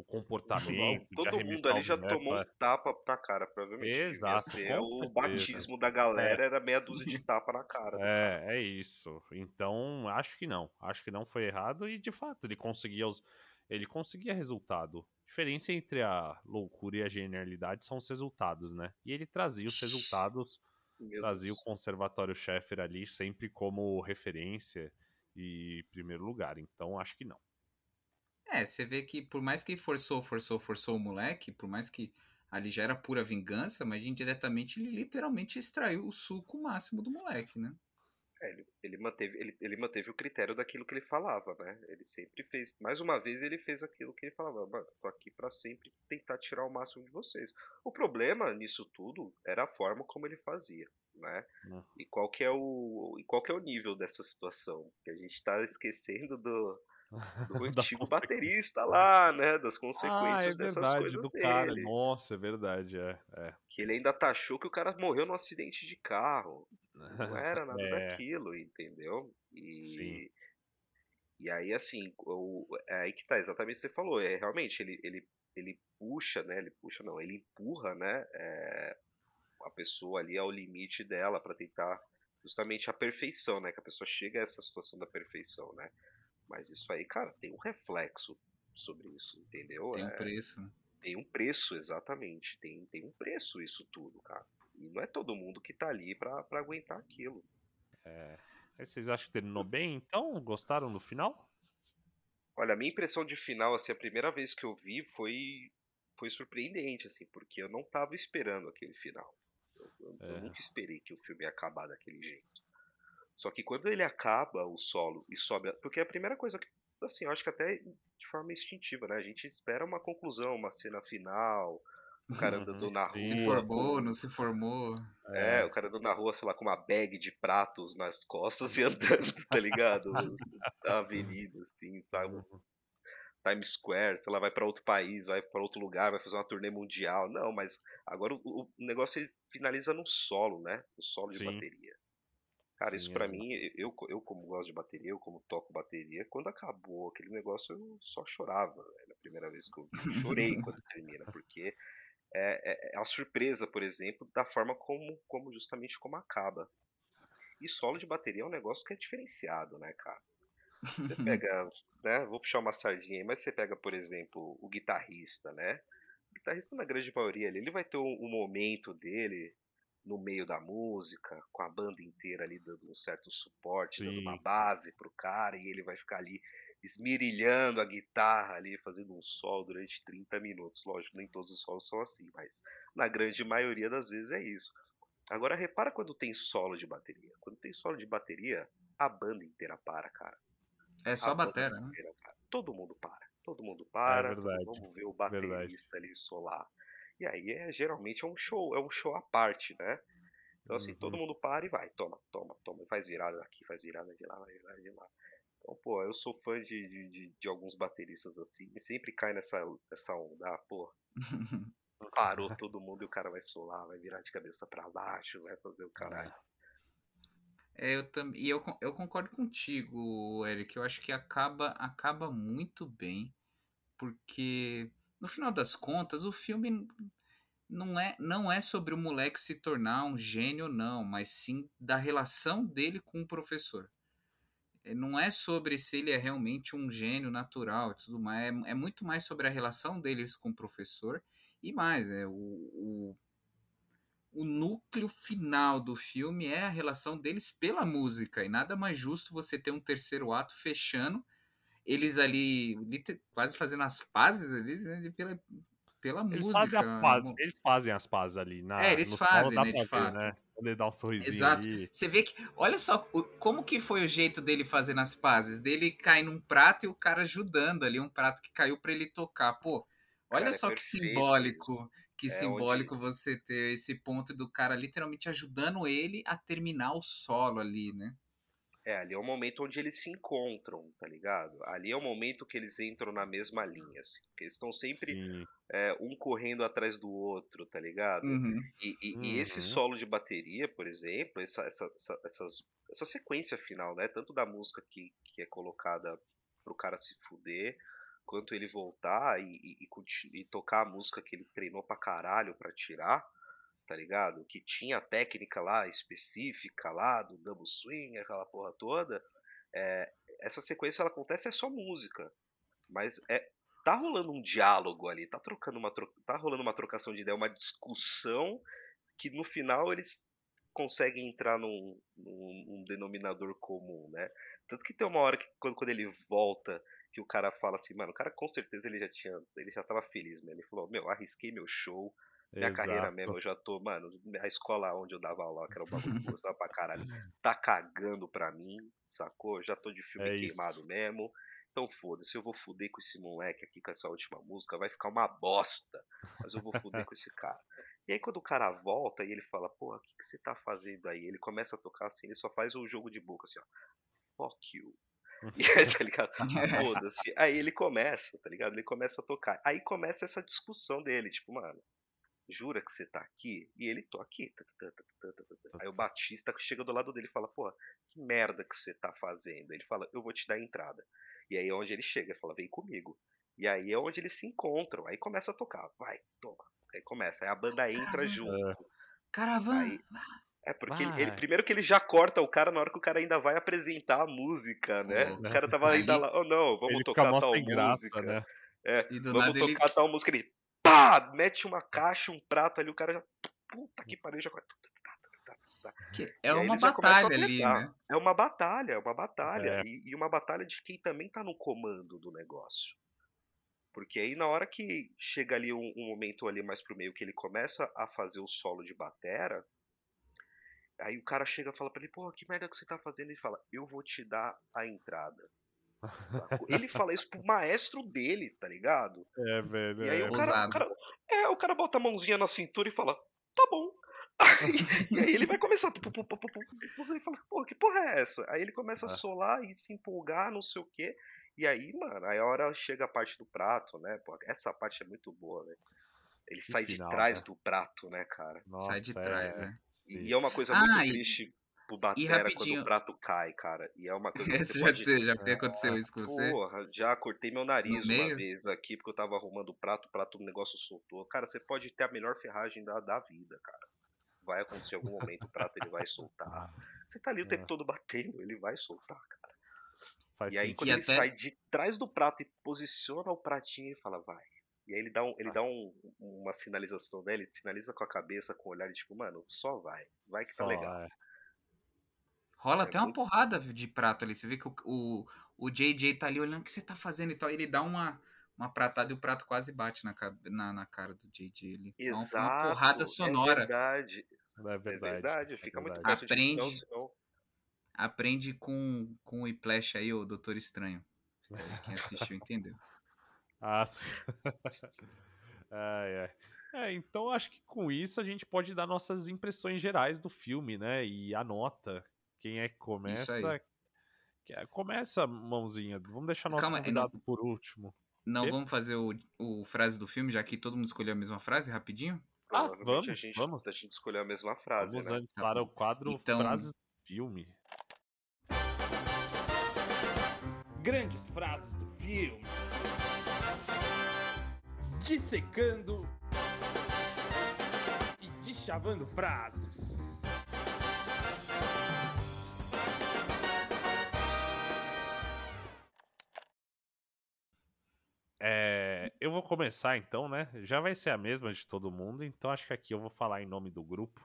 O comportamento, Todo mundo ali já tomou um é. tapa na cara, provavelmente. Exato, o batismo da galera, era meia dúzia de tapa na cara. cara. É, é isso. Então, acho que não. Acho que não foi errado e, de fato, ele conseguia os... ele conseguia resultado. A diferença entre a loucura e a genialidade são os resultados, né? E ele trazia os resultados, Meu trazia Deus. o conservatório Sheffer ali sempre como referência e primeiro lugar. Então, acho que não. É, você vê que por mais que forçou, forçou, forçou o moleque, por mais que ali já era pura vingança, mas indiretamente ele literalmente extraiu o suco máximo do moleque, né? É, ele, ele manteve, ele, ele manteve o critério daquilo que ele falava, né? Ele sempre fez. Mais uma vez, ele fez aquilo que ele falava. Mano, tô aqui pra sempre tentar tirar o máximo de vocês. O problema nisso tudo era a forma como ele fazia, né? Hum. E qual que é o, e qual que é o nível dessa situação? Que a gente tá esquecendo do, do antigo consequências. baterista lá, né? Das Ah, é consequências dessas verdade, coisas do cara. dele. Nossa, é verdade, é. é. Que ele ainda taxou que o cara morreu num acidente de carro. Não era nada É. daquilo, entendeu? E, Sim. e aí, assim, o, é aí que tá, exatamente o que você falou. É, realmente, ele, ele, ele puxa, né? Ele puxa, não, ele empurra, né? é, a pessoa ali ao limite dela para tentar justamente a perfeição, né? Que a pessoa chega a essa situação da perfeição, né? Mas isso aí, cara, tem um reflexo sobre isso, entendeu? Tem um É, preço. né? tem um preço, exatamente. Tem, tem um preço isso tudo, cara. E não é todo mundo que tá ali pra, pra aguentar aquilo. É. Aí vocês acham que terminou bem, então? Gostaram do final? Olha, a minha impressão de final, assim, a primeira vez que eu vi foi, foi surpreendente, assim, porque eu não tava esperando aquele final. Eu, eu- eu É. nunca esperei que o filme ia acabar daquele jeito. Só que quando ele acaba o solo e sobe. Porque é a primeira coisa que. Assim, eu acho que até de forma instintiva, né? A gente espera uma conclusão, uma cena final, o cara andando na rua. Se formou, não se formou. É, o cara andando na rua, sei lá, com uma bag de pratos nas costas e andando, tá ligado? Na avenida, assim, sabe? Times Square, sei lá, vai pra outro país, vai pra outro lugar, vai fazer uma turnê mundial. Não, mas agora o, o negócio ele finaliza no solo, né? No solo de Sim. bateria. Cara, isso Sim, pra exato. mim, eu, eu como gosto de bateria, eu como toco bateria, quando acabou aquele negócio eu só chorava, velho, a primeira vez que eu. Chorei quando termina, porque é, é, é a surpresa, por exemplo, da forma como, como justamente como acaba. E solo de bateria é um negócio que é diferenciado, né, cara? Você pega, né? Vou puxar uma sardinha aí, mas você pega, por exemplo, o guitarrista, né? O guitarrista, na grande maioria, ali, ele vai ter um, um momento dele no meio da música, com a banda inteira ali dando um certo suporte, dando uma Sim. base pro cara, e ele vai ficar ali esmirilhando a guitarra ali, fazendo um solo durante 30 minutos. Lógico, nem todos os solos são assim, mas na grande maioria das vezes é isso. Agora repara quando tem solo de bateria. Quando tem solo de bateria, a banda inteira para, cara. É só A batera, né? inteira para. Todo mundo para. Todo mundo para. todo- É verdade, Vamos ver o verdade. baterista ali solar. E aí é geralmente é um show, é um show à parte, né? Então assim, todo Uhum. mundo para e vai, toma, toma, toma, faz virada daqui, faz virada de lá, faz virada de lá. Então, pô, eu sou fã de, de, de, alguns bateristas assim, e sempre cai nessa, nessa onda, ah, pô, parou todo mundo e o cara vai solar, vai virar de cabeça pra baixo, vai fazer o caralho. É, eu também. E eu, eu concordo contigo, Eric. Eu acho que acaba, acaba muito bem, porque no final das contas o filme não é, não é sobre o moleque se tornar um gênio, não, mas sim da relação dele com o professor. É, Não é sobre se ele é realmente um gênio natural e tudo mais. É, é muito mais sobre a relação deles com o professor. E mais, é o, o, o núcleo final do filme é a relação deles pela música. E nada mais justo você ter um terceiro ato fechando, eles ali quase fazendo as pazes ali, né, de- pela, pela Eles música. fazem, a paz, mo- eles fazem as pazes ali. Na, É, eles no solo fazem, dá né, de ver, fato. né? Quando ele dá um sorrisinho Exato. ali. Você vê que. Olha só como que foi o jeito dele fazendo as pazes. Dele cai num prato e o cara ajudando ali, um prato que caiu pra ele tocar. Pô, olha Cara, é só que perfeito simbólico. Que É simbólico você ter esse ponto do cara literalmente ajudando ele a terminar o solo ali, né? É, ali é o momento onde eles se encontram, tá ligado? Ali é o momento que eles entram na mesma linha, assim. Porque eles estão sempre é, um correndo atrás do outro, tá ligado? Uhum. E, e- e esse Uhum. solo de bateria, por exemplo, essa, essa, essa, essas- essa sequência final, né? Tanto da música que, que é colocada pro cara se fuder, quanto ele voltar e, e- e e tocar a música que ele treinou pra caralho pra tirar, tá ligado? Que tinha a técnica lá específica lá do double swing, aquela porra toda. É, essa sequência ela acontece é só música, mas é tá rolando um diálogo ali, tá trocando uma tá rolando uma trocação de ideia, uma discussão que no final eles conseguem entrar num, num- num denominador comum, né? Tanto que tem uma hora que quando, quando ele volta que o cara fala assim, mano, o cara com certeza ele já tinha, ele já tava feliz, mesmo. Ele falou, meu, arrisquei meu show, minha carreira Exato. mesmo, eu já tô, mano, a escola onde eu dava aula, que era um bagulho gostava pra caralho, tá cagando pra mim, sacou? Já tô de filme É queimado isso. mesmo. Então foda-se, eu vou fuder com esse moleque aqui com essa última música, vai ficar uma bosta, mas eu vou fuder com esse cara. E aí quando o cara volta e ele fala, porra, o que, que você tá fazendo aí? Ele começa a tocar assim, ele só faz o jogo de boca assim, ó. Fuck you. E aí, tá ligado? Foda-se. Aí ele começa, tá ligado? Ele começa a tocar. Aí começa essa discussão dele, tipo, mano, jura que você tá aqui? E ele, tô aqui. Aí o Batista chega do lado dele e fala, porra, que merda que você tá fazendo? Ele fala, eu vou te dar a entrada. E aí é onde ele chega, ele fala, vem comigo. E aí é onde eles se encontram. Aí começa a tocar, vai, toma. Aí começa, aí a banda entra junto. Caravana. Aí, é porque ele, ele- primeiro que ele já corta o cara na hora que o cara ainda vai apresentar a música, né? Pô, o cara tava ainda ali- lá, oh não, vamos Ele fica tocar mó tal graça, música. né? É, vamos nada ele. tocar tal música, ele pá, mete uma caixa, um prato ali, o cara já puta que pariu, já que E é aí uma eles já começam a batalha ali, né? É uma batalha, é uma batalha. É. E, e uma batalha de quem também tá no comando do negócio. Porque aí na hora que chega ali um, um momento ali mais pro meio que ele começa a fazer o solo de batera, aí o cara chega e fala pra ele, pô, que merda que você tá fazendo? Ele fala, eu vou te dar a entrada. Sacou? Ele fala isso pro maestro dele, tá ligado? É, velho. E aí é. o cara, o cara- é, o cara bota a mãozinha na cintura e fala, tá bom. Aí- e aí ele vai começar. pu- pu- pu- pu- pu- pu- Ele fala, porra, que porra é essa? Aí ele começa a Ah. solar e se empolgar, não sei o quê. E aí, mano, aí a hora chega a parte do prato, né? Pô, essa parte é muito boa, né? Ele sai de final, trás né? do prato, né, cara? Nossa, Sai de trás, é, né? sim. E é uma coisa Ah, muito e- triste pro Batera quando rapidinho. o prato cai, cara. E é uma coisa que você já, pode... te- já aconteceu isso com você? Porra, já cortei meu nariz uma meio? vez aqui porque eu tava arrumando o prato, o prato, o negócio soltou. Cara, você pode ter a melhor ferragem da, da vida, cara. Vai acontecer em algum momento, o prato ele vai soltar. Você tá ali o tempo É. todo batendo, ele vai soltar, cara. Faz E aí sentido. quando E ele até- sai de trás do prato e posiciona o pratinho e fala, vai. E aí ele dá, um, ele dá um- uma sinalização dele, sinaliza com a cabeça, com o olhar, e tipo, mano, só vai. Vai que tá Só, legal. é. Rola É até uma muito- porrada de prato ali. Você vê que o, o, o JJ tá ali olhando o que você tá fazendo e tal. Ele dá uma, uma pratada e o prato quase bate na, na, na cara do JJ ali. É uma- uma Exato. porrada É sonora. verdade. É É verdade. verdade. é Fica muito verdade. perto de mim, não, Aprende. senão- Aprende com, com o Whiplash aí, o Doutor Estranho. Quem assistiu entendeu. Ah, sim. ai, ai. É, então acho que com isso a gente pode dar nossas impressões gerais do filme, né? E a nota. Quem é que começa? Que- Começa, mãozinha. Vamos deixar nosso Calma, convidado por último. Não Quê? vamos fazer o, o frase do filme, já que todo mundo escolheu a mesma frase, rapidinho? Ah, vamos, a gente, vamos. A gente escolheu a mesma frase, Vamos né? antes Tá para bom. o quadro Então- Frases do Filme. Grandes frases do filme. Dissecando e deschavando frases. Eu vou começar então, né? Já vai ser a mesma de todo mundo, então acho que aqui eu vou falar em nome do grupo.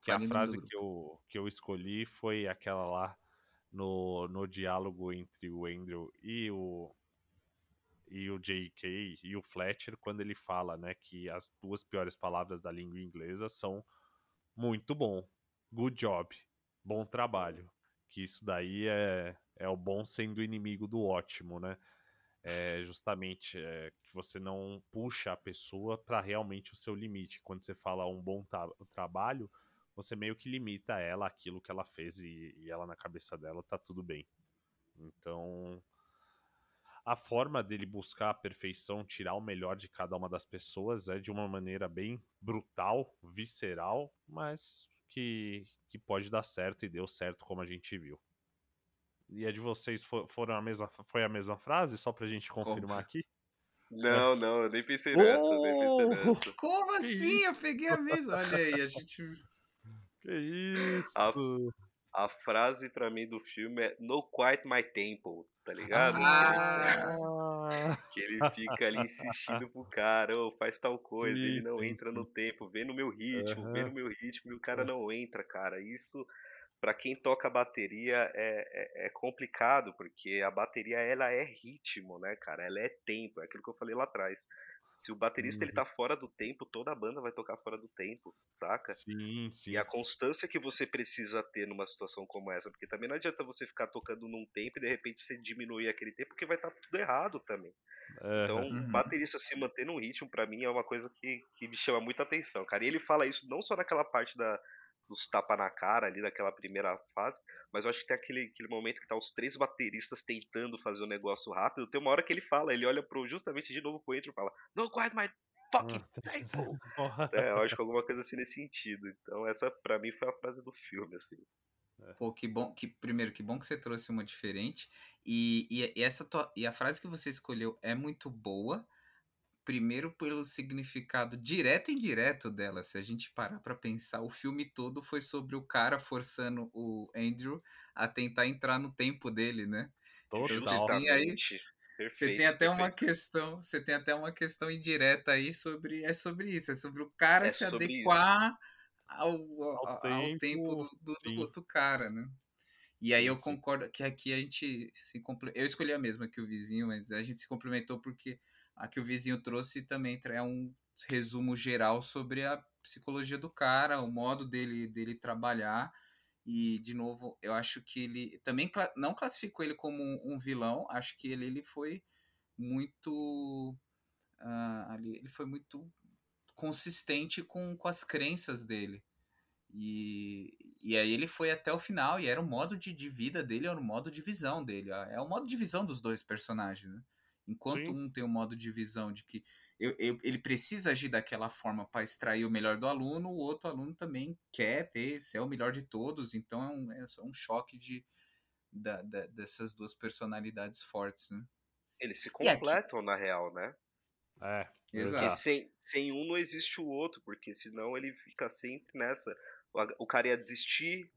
Que Fale a frase que eu, que eu escolhi foi aquela lá no, no diálogo entre o Andrew e o e o J.K. e o Fletcher, quando ele fala, né, que as duas piores palavras da língua inglesa são muito bom, good job, bom trabalho. Que isso daí é, é o bom sendo inimigo do ótimo, né? É justamente é, que você não puxa a pessoa para realmente o seu limite. Quando você fala um bom tra- trabalho, você meio que limita ela aquilo que ela fez e, e ela na cabeça dela tá tudo bem. Então, a forma dele buscar a perfeição, tirar o melhor de cada uma das pessoas é de uma maneira bem brutal, visceral, mas que, que pode dar certo e deu certo como a gente viu. E a de vocês fo- foram a mesma, foi a mesma frase, só pra gente confirmar aqui? Não, não, eu nem pensei nessa, nem pensei Oh! nessa. Como assim? Eu peguei a mesma. Olha aí, a gente. Que isso? A, a frase pra mim do filme é No Quite My Temple, tá ligado? Ah, Que ele fica ali insistindo pro cara, ô, faz tal coisa, Sim, ele não sim, entra no sim. tempo, vem no meu ritmo, vem Aham. no meu ritmo, e o cara não entra, cara. Isso, pra quem toca bateria, é, é, é complicado, porque a bateria, ela é ritmo, né, cara? Ela é tempo, é aquilo que eu falei lá atrás. Se o baterista ele Uhum. tá fora do tempo, toda a banda vai tocar fora do tempo, saca? Sim, sim. E a constância que você precisa ter numa situação como essa, porque também não adianta você ficar tocando num tempo e de repente você diminuir aquele tempo, porque vai estar tudo errado também. Então, Uhum. baterista se manter num ritmo, pra mim, é uma coisa que, que me chama muita atenção, cara. E ele fala isso não só naquela parte da, dos tapa na cara ali, daquela primeira fase, mas eu acho que tem aquele, aquele momento que tá os três bateristas tentando fazer o negócio rápido. Tem uma hora que ele fala, ele olha pro, justamente de novo pro Andrew e fala, No, quiet my fucking! Porra. É, eu acho que alguma coisa assim nesse sentido. Então, essa pra mim foi a frase do filme, assim. Pô, que bom, que primeiro, que bom que você trouxe uma diferente. E, e, e essa tua- e a frase que você escolheu é muito boa. Primeiro pelo significado direto e indireto dela. Se a gente parar pra pensar, o filme todo foi sobre o cara forçando o Andrew a tentar entrar no tempo dele, né? Então Total. você tem aí Justamente. Você Perfeito, tem até uma perfeito. questão, você tem até uma questão indireta aí sobre é sobre isso, é sobre o cara É se adequar ao, ao, Ao ao tempo, tempo, do, do- do outro cara, né? E aí eu concordo que aqui a gente se comple... eu escolhi a mesma que o vizinho, mas a gente se complementou porque a que o vizinho trouxe também é um resumo geral sobre a psicologia do cara, o modo dele dele trabalhar e, de novo, eu acho que ele também cla- não classificou ele como um, vilão. Acho que ele, ele foi muito. ah, ali, ele foi muito consistente com, com as crenças dele. E, e aí ele foi até o final, e era o modo de, de vida dele, era o modo de visão dele. É o modo de visão dos dois personagens, né? Enquanto Sim. um tem o modo de visão de que eu, eu- ele precisa agir daquela forma para extrair o melhor do aluno, o outro aluno também quer ter, ser o melhor de todos, então é um, é só um choque de, da- da- dessas duas personalidades fortes, né? Eles se aqui- completam, na real, né? É, Exato. Porque sem, sem um não existe o outro, porque senão ele fica sempre nessa. O, o cara ia desistir,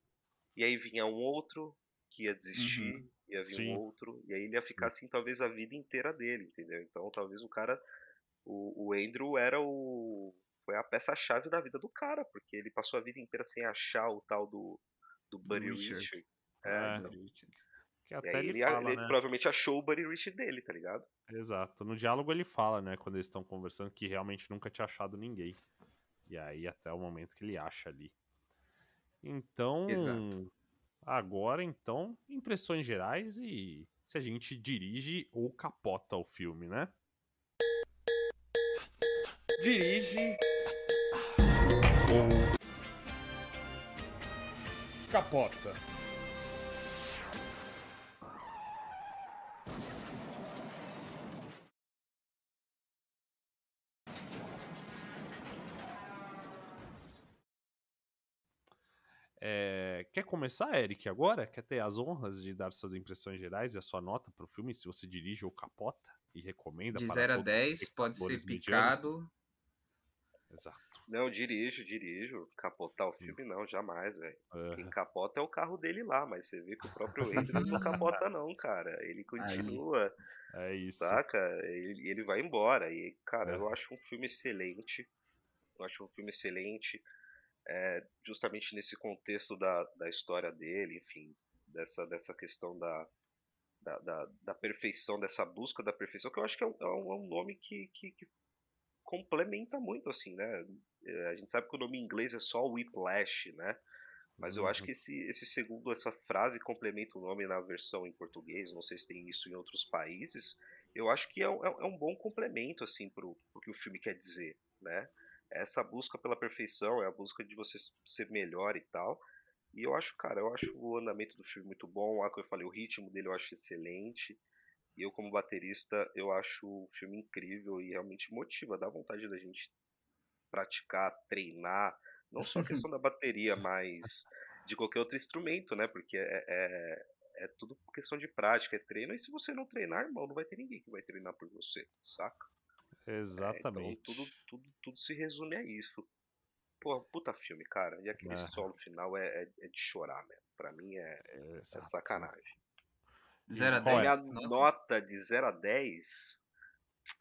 e aí vinha um outro que ia desistir, Uhum. Ia vir Sim. um outro, e aí ele ia ficar assim talvez a vida inteira dele, entendeu? Então talvez o cara. O, o Andrew era o. Foi a peça-chave da vida do cara, porque ele passou a vida inteira sem achar o tal do, do Buddy Richard. Richard. É. É, então. Que até ele, ele, fala, ele né? provavelmente achou o Buddy Richard dele, tá ligado? Exato. No diálogo ele fala, né, quando eles estão conversando, que realmente nunca tinha achado ninguém. E aí até o momento que ele acha ali. Então, Exato. Agora então, impressões gerais e se a gente dirige ou capota o filme, né? Dirige. Ou. Capota. Começar, Eric, agora? Quer ter as honras de dar suas impressões gerais e a sua nota pro filme, se você dirige ou capota e recomenda De para 0 a todos os 10, pode ser medianos? picado. Exato. Não, dirijo, dirijo. Capotar o filme, não, jamais, velho. Quem Aham. capota é o carro dele lá, mas você vê que o próprio Andrew não capota, não, cara. Ele continua, É isso. saca? Ele, ele vai embora. E, cara, É. eu acho um filme excelente. Eu acho um filme excelente. É, justamente nesse contexto da, da história dele, enfim, dessa, dessa questão da, da, da, da perfeição, dessa busca da perfeição, que eu acho que é um, é um- é nome que, que, que complementa muito, assim, né? É, A gente sabe que o nome em inglês é só Whiplash, né? Mas eu acho Uhum. que esse, esse segundo, essa frase complementa o nome na versão em português, não sei se tem isso em outros países, eu acho que é um, é é um bom complemento, assim, pro, pro que o filme quer dizer, né? Essa busca pela perfeição, é a busca de você ser melhor e tal. E eu acho, cara, eu acho o andamento do filme muito bom. A que eu falei, o ritmo dele eu acho excelente. E eu, como baterista, eu acho o filme incrível e realmente motiva, dá vontade da gente praticar, treinar. Não só a questão da bateria, mas de qualquer outro instrumento, né? Porque é, é, é tudo questão de prática, é treino. E se você não treinar, irmão, não vai ter ninguém que vai treinar por você, saca? Exatamente. É, então tudo, tudo, tudo se resume a isso. Pô, puta filme, cara. E aquele É. solo final é, é, é de chorar mesmo. Pra mim é, é sacanagem. 0 a Qual é? 10. Minha nota? nota de 0 a 10.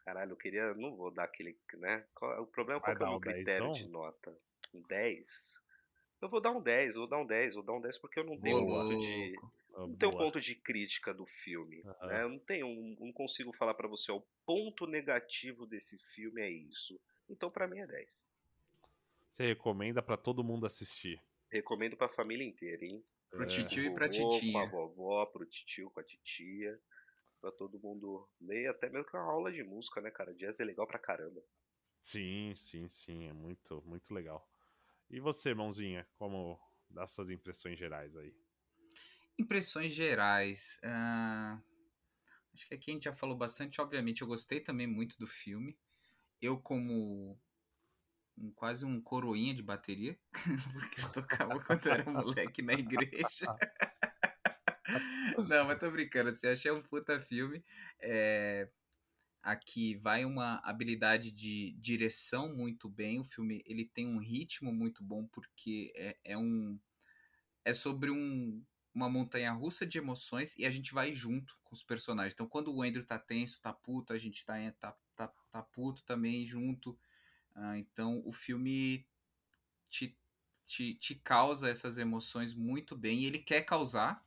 Caralho, eu queria. Não vou dar aquele. né? O problema é qual que é o dar meu um critério 10, de nota? Um 10? Eu vou dar um 10, vou dar um 10, vou dar um 10 porque eu não tenho Ô, um ponto de. Ah, Não tenho um ponto de crítica do filme. Aham. Né? Eu não tenho. um- Não consigo falar pra você, ó, o ponto negativo desse filme é isso. Então, pra mim é 10. Você recomenda pra todo mundo assistir. Recomendo pra família inteira, hein? Pro É. titio e pra vovô, Com a titia. vovó, pro titio, com a titia. Pra todo mundo ler, até mesmo que é uma aula de música, né, cara? Jazz é legal pra caramba. Sim, sim, sim. É muito, muito legal. E você, mãozinha, como dá suas impressões gerais aí? Impressões gerais. ah, acho que aqui a gente já falou bastante. Obviamente, eu gostei também muito do filme. Eu, como um- quase um coroinha de bateria, porque eu tocava quando era moleque na igreja. Não, mas tô brincando. Assim, achei um puta filme. É, aqui vai uma habilidade de direção muito bem. O filme ele tem um ritmo muito bom porque é, é um é sobre um, uma montanha russa de emoções e a gente vai junto com os personagens. Então, quando o Andrew tá tenso, tá puto, a gente tá, tá, tá, tá puto também junto. Ah, então, o filme te, te, te causa essas emoções muito bem e ele quer causar.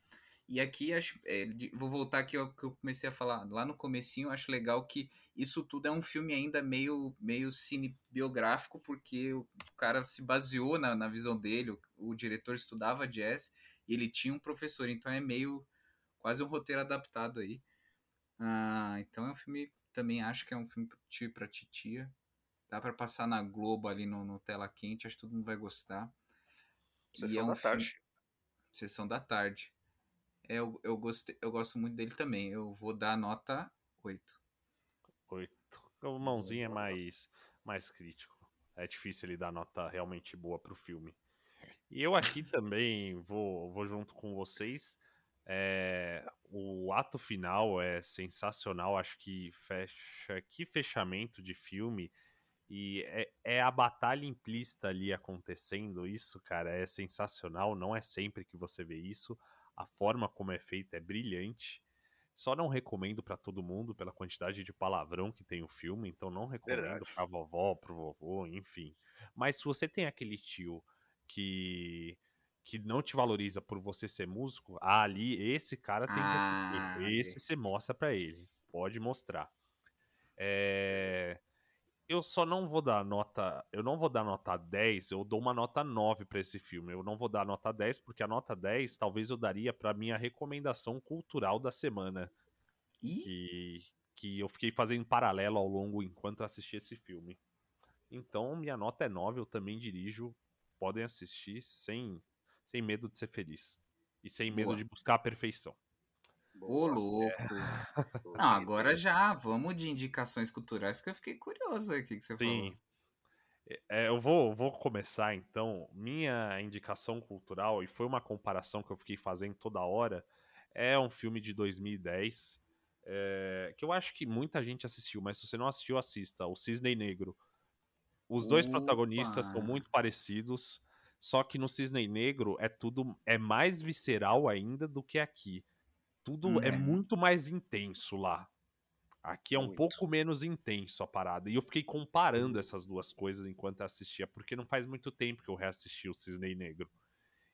E aqui, acho, é, vou voltar aqui ao que eu comecei a falar. Lá no comecinho, acho legal que isso tudo é um filme ainda meio, meio cinebiográfico, porque o cara se baseou na, na visão dele, o, o diretor estudava jazz e ele tinha um professor, então é meio quase um roteiro adaptado aí. Ah, então é um filme, também acho que é um filme pro tio e pra titia. Dá pra passar na Globo ali no, no tela quente, acho que todo mundo vai gostar. E Sessão é um da filme- tarde. Sessão da tarde. É, eu, eu, gostei, eu gosto muito dele também. Eu vou dar nota 8. Oito. O mãozinha é mais, mais crítico. É difícil ele dar nota realmente boa pro filme. E eu aqui também vou, vou junto com vocês. É, o ato final é sensacional. Acho que fecha. Que fechamento de filme. E é, é a batalha implícita ali acontecendo. Isso, cara, é sensacional. Não é sempre que você vê isso. A forma como é feita é brilhante. Só não recomendo pra todo mundo pela quantidade de palavrão que tem o filme, então não recomendo pra vovó, pro vovô, enfim. Mas se você tem aquele tio que que não te valoriza por você ser músico, ah, ali esse cara tem que Ah, assistir. Esse você mostra pra ele, pode mostrar. É, eu só não vou dar nota, eu não vou dar nota 10, eu dou uma nota 9 pra esse filme. Eu não vou dar nota 10 porque a nota 10 talvez eu daria pra minha recomendação cultural da semana, E que que eu fiquei fazendo em paralelo ao longo enquanto eu assisti esse filme. Então, minha nota é 9, eu também dirijo, podem assistir sem sem medo de ser feliz e sem medo Boa. de buscar a perfeição. Ô, louco. Bonito. Não, agora já vamos de indicações culturais que eu fiquei curioso aqui que você Sim. falou. É, eu vou, vou começar então. Minha indicação cultural, e foi uma comparação que eu fiquei fazendo toda hora, é um filme de 2010, é, que eu acho que muita gente assistiu, mas se você não assistiu, assista. O Cisne Negro. Os dois Opa! protagonistas são muito parecidos, só que no Cisne Negro é tudo é mais visceral ainda do que aqui. Tudo é Uhum. muito mais intenso lá. Aqui é um Muito. pouco menos intenso a parada. E eu fiquei comparando essas duas coisas enquanto eu assistia, porque não faz muito tempo que eu reassisti o Cisne Negro.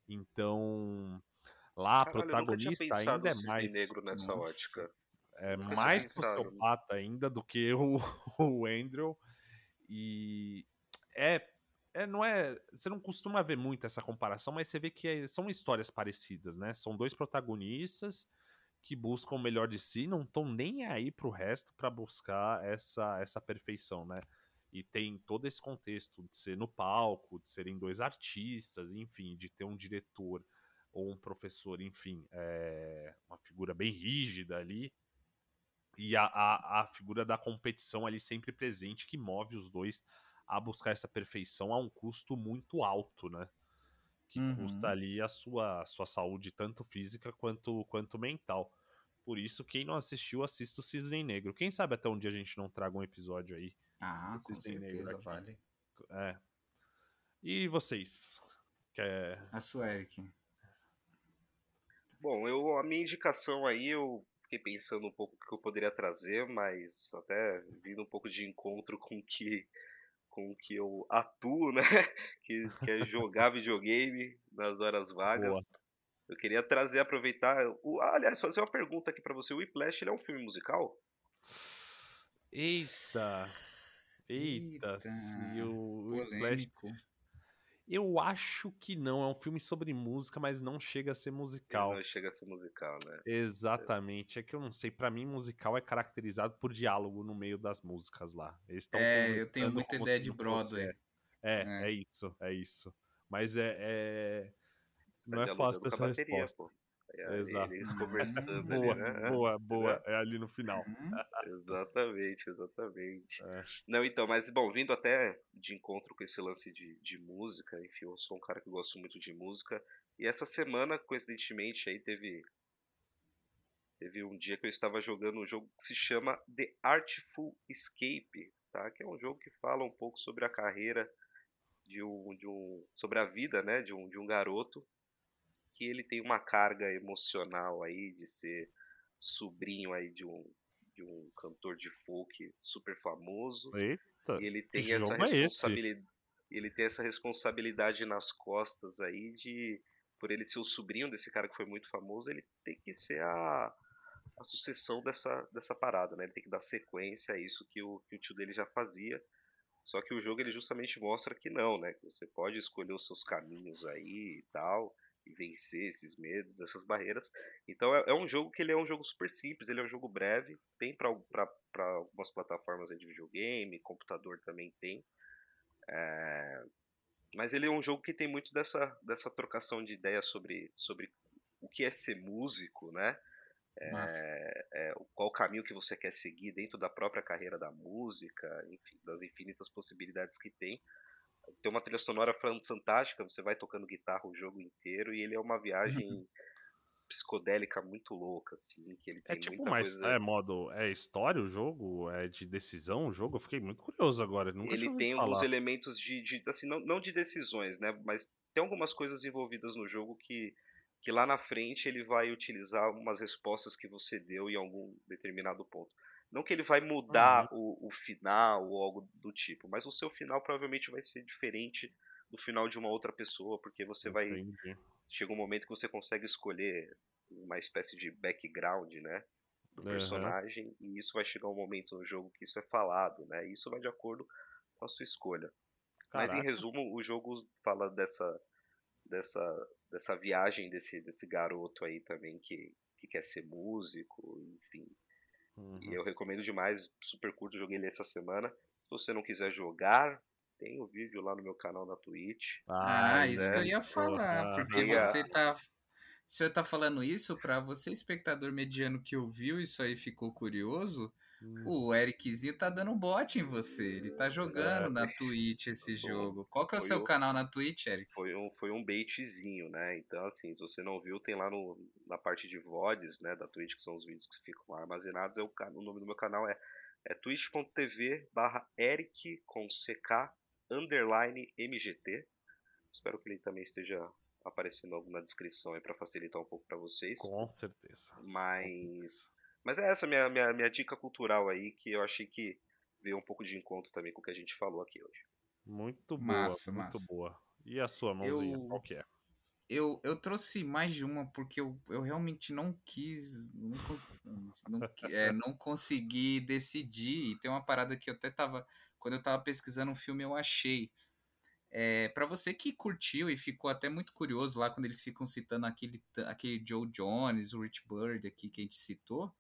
Então, lá a Caralho, nunca tinha protagonista ainda é mais negro nessa Nossa. ótica. é mais pensado. sociopata ainda do que o, o Andrew. E é, é, não é. Você não costuma ver muito essa comparação, mas você vê que é- são histórias parecidas, né? São dois protagonistas que buscam o melhor de si, não estão nem aí pro resto pra buscar essa, essa perfeição, né? E tem todo esse contexto de ser no palco, de serem dois artistas, enfim, de ter um diretor ou um professor, enfim, é, uma figura bem rígida ali. E a, a, a figura da competição ali sempre presente, que move os dois a buscar essa perfeição a um custo muito alto, né? Que Uhum. custa ali a sua, a sua saúde, tanto física quanto, quanto mental. Por isso, quem não assistiu, assista o Cisne Negro. Quem sabe até um dia a gente não traga um episódio aí. Ah, do com Cisne Negro certeza vale. É. E vocês? Quer... A sua, Eric. Bom, eu, a minha indicação aí, eu fiquei pensando um pouco o que eu poderia trazer, mas até vindo um pouco de encontro com o que, com que eu atuo, né? Que, que é jogar videogame nas horas vagas. Eu queria trazer, aproveitar. O, ah, aliás, fazer uma pergunta aqui pra você. O Whiplash, ele é um filme musical? Eita! Eita, se o Whiplash... Eu acho que não, é um filme sobre música, mas não chega a ser musical. Não chega a ser musical, né? Exatamente, é que eu não sei, pra mim musical é caracterizado por diálogo no meio das músicas lá. Eles É, eu tenho muita ideia de Broadway. É, É. é, isso, é isso. Mas é, é- Você não é fácil essa bateria, resposta. pô. É, Exato. Eles conversando boa, ali, né? boa, boa, Entendeu? é ali no final. Uhum. Exatamente, exatamente. É. Não, então, mas bom, vindo até de encontro com esse lance de, de música, enfim, eu sou um cara que gosto muito de música. E essa semana, coincidentemente, aí teve. Teve um dia que eu estava jogando um jogo que se chama The Artful Escape, tá? Que é um jogo que fala um pouco sobre a carreira de um, de um sobre a vida, né, de um, de um garoto que ele tem uma carga emocional aí de ser sobrinho aí de um de um cantor de folk super famoso. Eita, e ele tem essa jogo é responsabilidade ele tem essa responsabilidade nas costas aí de por ele ser o sobrinho desse cara que foi muito famoso ele tem que ser a, a sucessão dessa, dessa parada né? Ele tem que dar sequência a isso que o, que o tio dele já fazia. Só que o jogo ele justamente mostra que não né? Que você pode escolher os seus caminhos aí e tal e vencer esses medos essas barreiras então é, é um jogo que ele é um jogo super simples ele é um jogo breve tem para algumas plataformas de videogame computador também tem é, mas ele é um jogo que tem muito dessa, dessa trocação de ideias sobre, sobre o que é ser músico, né? É, é, qual o caminho que você quer seguir dentro da própria carreira da música, enfim, das infinitas possibilidades que tem. Tem uma trilha sonora fan- fantástica, você vai tocando guitarra o jogo inteiro e ele é uma viagem psicodélica muito louca, assim, que ele É tem tipo, muita mas coisa... é modo. É história o jogo? É de decisão o jogo? Eu fiquei muito curioso agora. Nunca ele tem alguns falar. elementos de, de- assim, não, não de decisões, né? Mas tem algumas coisas envolvidas no jogo que, que lá na frente ele vai utilizar umas respostas que você deu em algum determinado ponto. Não que ele vai mudar o, o final ou algo do tipo, mas o seu final provavelmente vai ser diferente do final de uma outra pessoa, porque você vai Entendi. chega um momento que você consegue escolher uma espécie de background, né, do Aham. personagem, e isso vai chegar um momento no jogo que isso é falado, né? E isso vai de acordo com a sua escolha. Mas em Caraca. resumo, o jogo fala dessa dessa dessa viagem desse desse garoto aí também que que quer ser músico, enfim. E Uhum. eu recomendo demais, super curto, joguei ele essa semana. Se você não quiser jogar, tem o vídeo lá no meu canal na Twitch. Ah, Se isso que eu ia falar, porque você tá. Se eu tá falando isso, pra você, espectador mediano que ouviu isso aí e ficou curioso, Hum. o Ericzinho tá dando bot em você. Ele tá jogando na Twitch esse jogo. Qual que é o Foi seu o- canal na Twitch, Eric? Foi um, foi um baitzinho, né? Então, assim, se você não viu, tem lá no, na parte de VODs, né, da Twitch, que são os vídeos que ficam armazenados. É o, o nome do meu canal é, é twitch.tv barra Eric com CK underline MGT. Espero que ele também esteja aparecendo algo na descrição aí para facilitar um pouco para vocês. Com certeza. Mas, mas é essa minha, minha, minha dica cultural aí, que eu achei que veio um pouco de encontro também com o que a gente falou aqui hoje. Muito boa, Massa, muito massa. boa. E a sua mãozinha, Eu- qual que é? Eu, eu trouxe mais de uma porque eu, eu realmente não quis, não, cons- não, é, não consegui decidir. E tem uma parada que eu até tava, quando eu tava pesquisando um filme, eu achei. É, para você que curtiu e ficou até muito curioso lá quando eles ficam citando aquele, aquele Joe Jones, o Rich Bird aqui que a gente citou,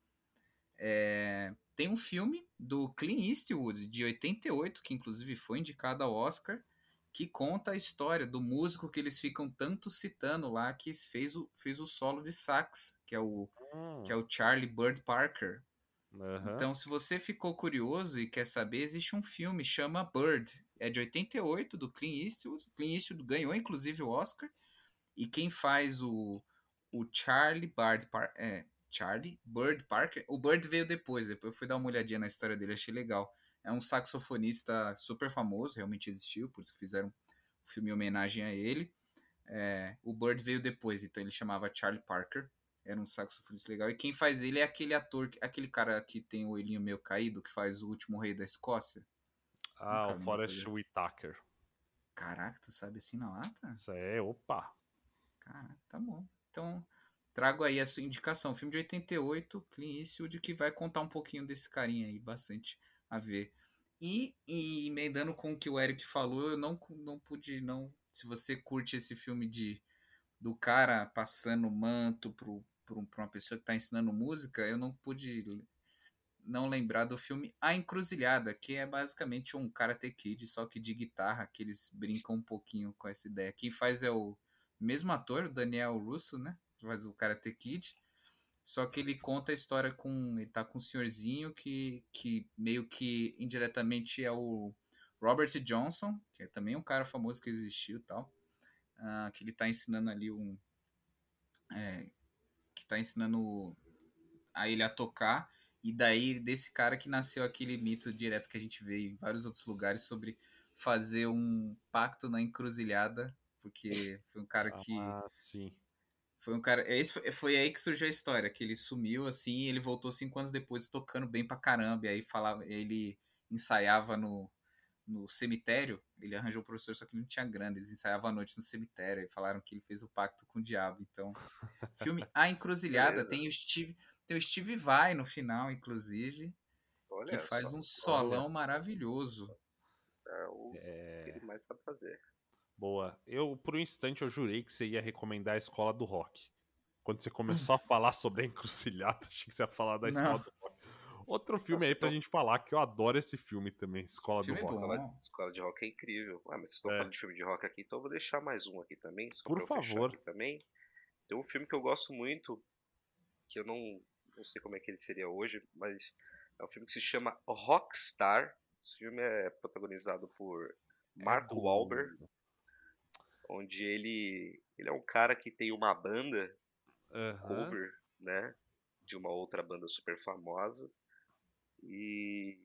É, tem um filme do Clint Eastwood de 88, que inclusive foi indicado ao Oscar, que conta a história do músico que eles ficam tanto citando lá, que fez o, fez o solo de sax, que é o, que é o Charlie Bird Parker. Aham. Então, se você ficou curioso e quer saber, existe um filme, chama Bird. É de 88, do Clint Eastwood. Clint Eastwood ganhou, inclusive, o Oscar. E quem faz o, o Charlie Bird Parker... É, Charlie Bird Parker. O Bird veio depois, depois eu fui dar uma olhadinha na história dele, achei legal. É um saxofonista super famoso, realmente existiu, por isso fizeram um filme em homenagem a ele. É, o Bird veio depois, então ele chamava Charlie Parker. Era um saxofonista legal. E quem faz ele é aquele ator, aquele cara que tem o olhinho meio caído, que faz o último rei da Escócia. Ah, o Forrest. Whitaker. Caraca, tu sabe assim na lata? Isso é, opa. Caraca, tá bom. Então, trago aí a sua indicação. Filme de 88, Clint Eastwood, que vai contar um pouquinho desse carinha aí, bastante a ver. E, e emendando com o que o Eric falou, eu não, não pude, não. Se você curte esse filme de do cara passando manto pro, pro, pra uma pessoa que tá ensinando música, eu não pude não lembrar do filme A Encruzilhada, que é basicamente um Karate Kid, só que de guitarra, que eles brincam um pouquinho com essa ideia. Quem faz é o mesmo ator, Daniel Russo, né? Faz o Karate Kid. Só que ele conta a história com. Ele tá com um senhorzinho que, que meio que indiretamente é o Robert Johnson, que é também um cara famoso que existiu e tal. ah, que ele tá ensinando ali um. é, que tá ensinando a ele a tocar. E daí, desse cara que nasceu aquele mito direto que a gente vê em vários outros lugares sobre fazer um pacto na encruzilhada, porque foi um cara que. Ah, sim. Foi um cara. Esse foi, foi aí que surgiu a história, que ele sumiu assim, e ele voltou cinco anos depois tocando bem pra caramba. E aí falava, ele ensaiava no, no cemitério. Ele arranjou o professor, só que ele não tinha grana. Eles ensaiavam à noite no cemitério. E falaram que ele fez o pacto com o diabo. Então, filme A Encruzilhada tem o Steve. Tem o Steve Vai no final, inclusive, Olha que faz só, um solão maravilhoso. É o que É, ele mais sabe fazer. Boa. Eu, por um instante, eu jurei que você ia recomendar a escola do rock. Quando você começou a falar sobre a encruzilhada, achei que você ia falar da escola Não. do rock. Outro filme Nossa, aí pra tão- gente falar, que eu adoro esse filme também, Escola do Filme Rock. bom. Escola, escola de rock é incrível. Ah, mas vocês estão É. falando de filme de rock aqui, então eu vou deixar mais um aqui também, Por favor. também. Tem um filme que eu gosto muito, que eu não, não sei como é que ele seria hoje, mas é um filme que se chama Rockstar. Esse filme é protagonizado por Marco do- Wahlberg, onde ele, ele é um cara que tem uma banda Aham. cover, né, de uma outra banda super famosa e,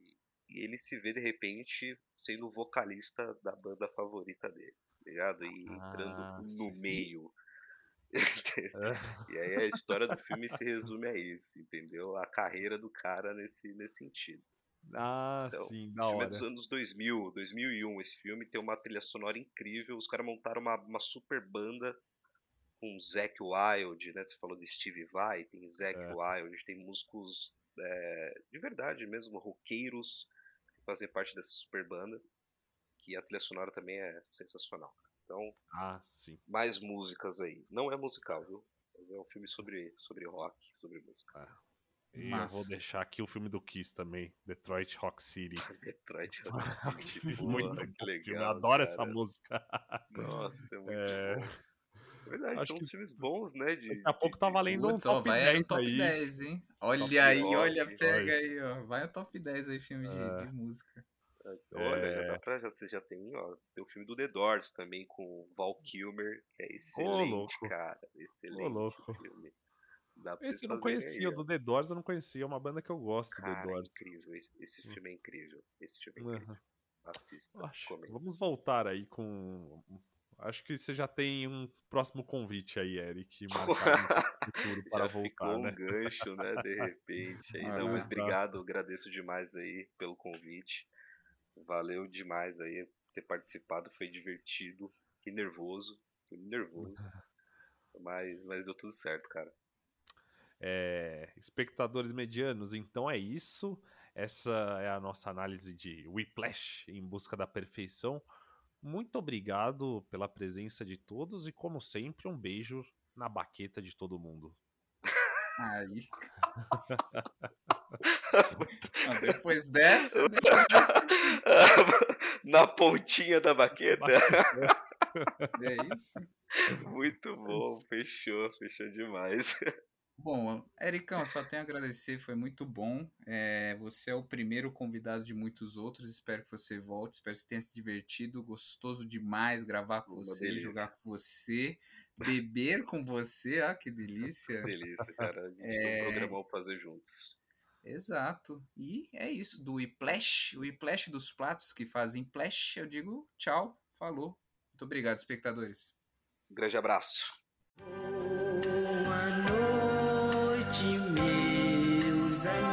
e ele se vê de repente sendo o vocalista da banda favorita dele, tá ligado? E entrando Ah, no sim. meio. E aí a história do filme se resume a isso, entendeu? A carreira do cara nesse, nesse sentido. Ah, Então, sim, da é hora. dos anos 2000, 2001. Esse filme tem uma trilha sonora incrível. Os caras montaram uma, uma super banda com Zac Wild, né? Você falou de Steve Vai, tem Zac É. Wild, tem músicos é, de verdade mesmo, roqueiros que fazem parte dessa super banda. Que a trilha sonora também é sensacional. Então, Ah, sim. mais músicas aí. Não é musical, viu? Mas é um filme sobre, sobre rock, sobre música. E eu Massa. vou deixar aqui o filme do Kiss também, Detroit Rock City. Detroit Rock City, muito que filme, Eu legal. adoro essa cara. música. Nossa, é muito É, bom. É verdade, acho são uns filmes bons, né? De, Daqui a pouco de- tá de- valendo um Putz, ó, top vai 10 no top aí. 10, hein? Olha Top aí, rock, olha, vai. pega aí, ó. Vai no top 10 aí, filme de, É. de música. Olha, já É. dá pra, já, você já tem, ó, tem o filme do The Doors também com o Val Kilmer, que é Ô, excelente, louco. cara. Excelente louco. filme. Dá pra Esse eu não conhecia, aí, do The Doors eu não conhecia, é uma banda que eu gosto, The Cara, é Doors. incrível. Esse, esse Hum. filme é incrível. Esse filme é incrível. Aham. Assista, Acho-. Vamos voltar aí com. Acho que você já tem um próximo convite aí, Eric, marcado no futuro para Já ficou voltar, um né? gancho, né? De repente. Aí, Ah, não, mas exato. obrigado, agradeço demais aí pelo convite. Valeu demais aí ter participado, foi divertido e nervoso. Nervoso. Mas, mas deu tudo certo, cara. É, espectadores medianos, então é isso. Essa é a nossa análise de Whiplash em busca da perfeição. Muito obrigado pela presença de todos e, como sempre, um beijo na baqueta de todo mundo. Aí. Não, depois dessa, depois dessa. Na pontinha da baqueta. É isso. Muito bom, fechou, fechou demais. Bom, Ericão, só tenho a agradecer, foi muito bom. É, você é o primeiro convidado de muitos outros. Espero que você volte, espero que você tenha se divertido. Gostoso demais gravar com Uma você, delícia. jogar com você, beber com você. Ah, que delícia! Delícia, cara. Um É. programão pra fazer juntos. Exato. E é isso, do Iplash, o Iplash dos pratos que fazem Plash. Eu digo tchau, falou. Muito obrigado, espectadores. Um grande abraço. and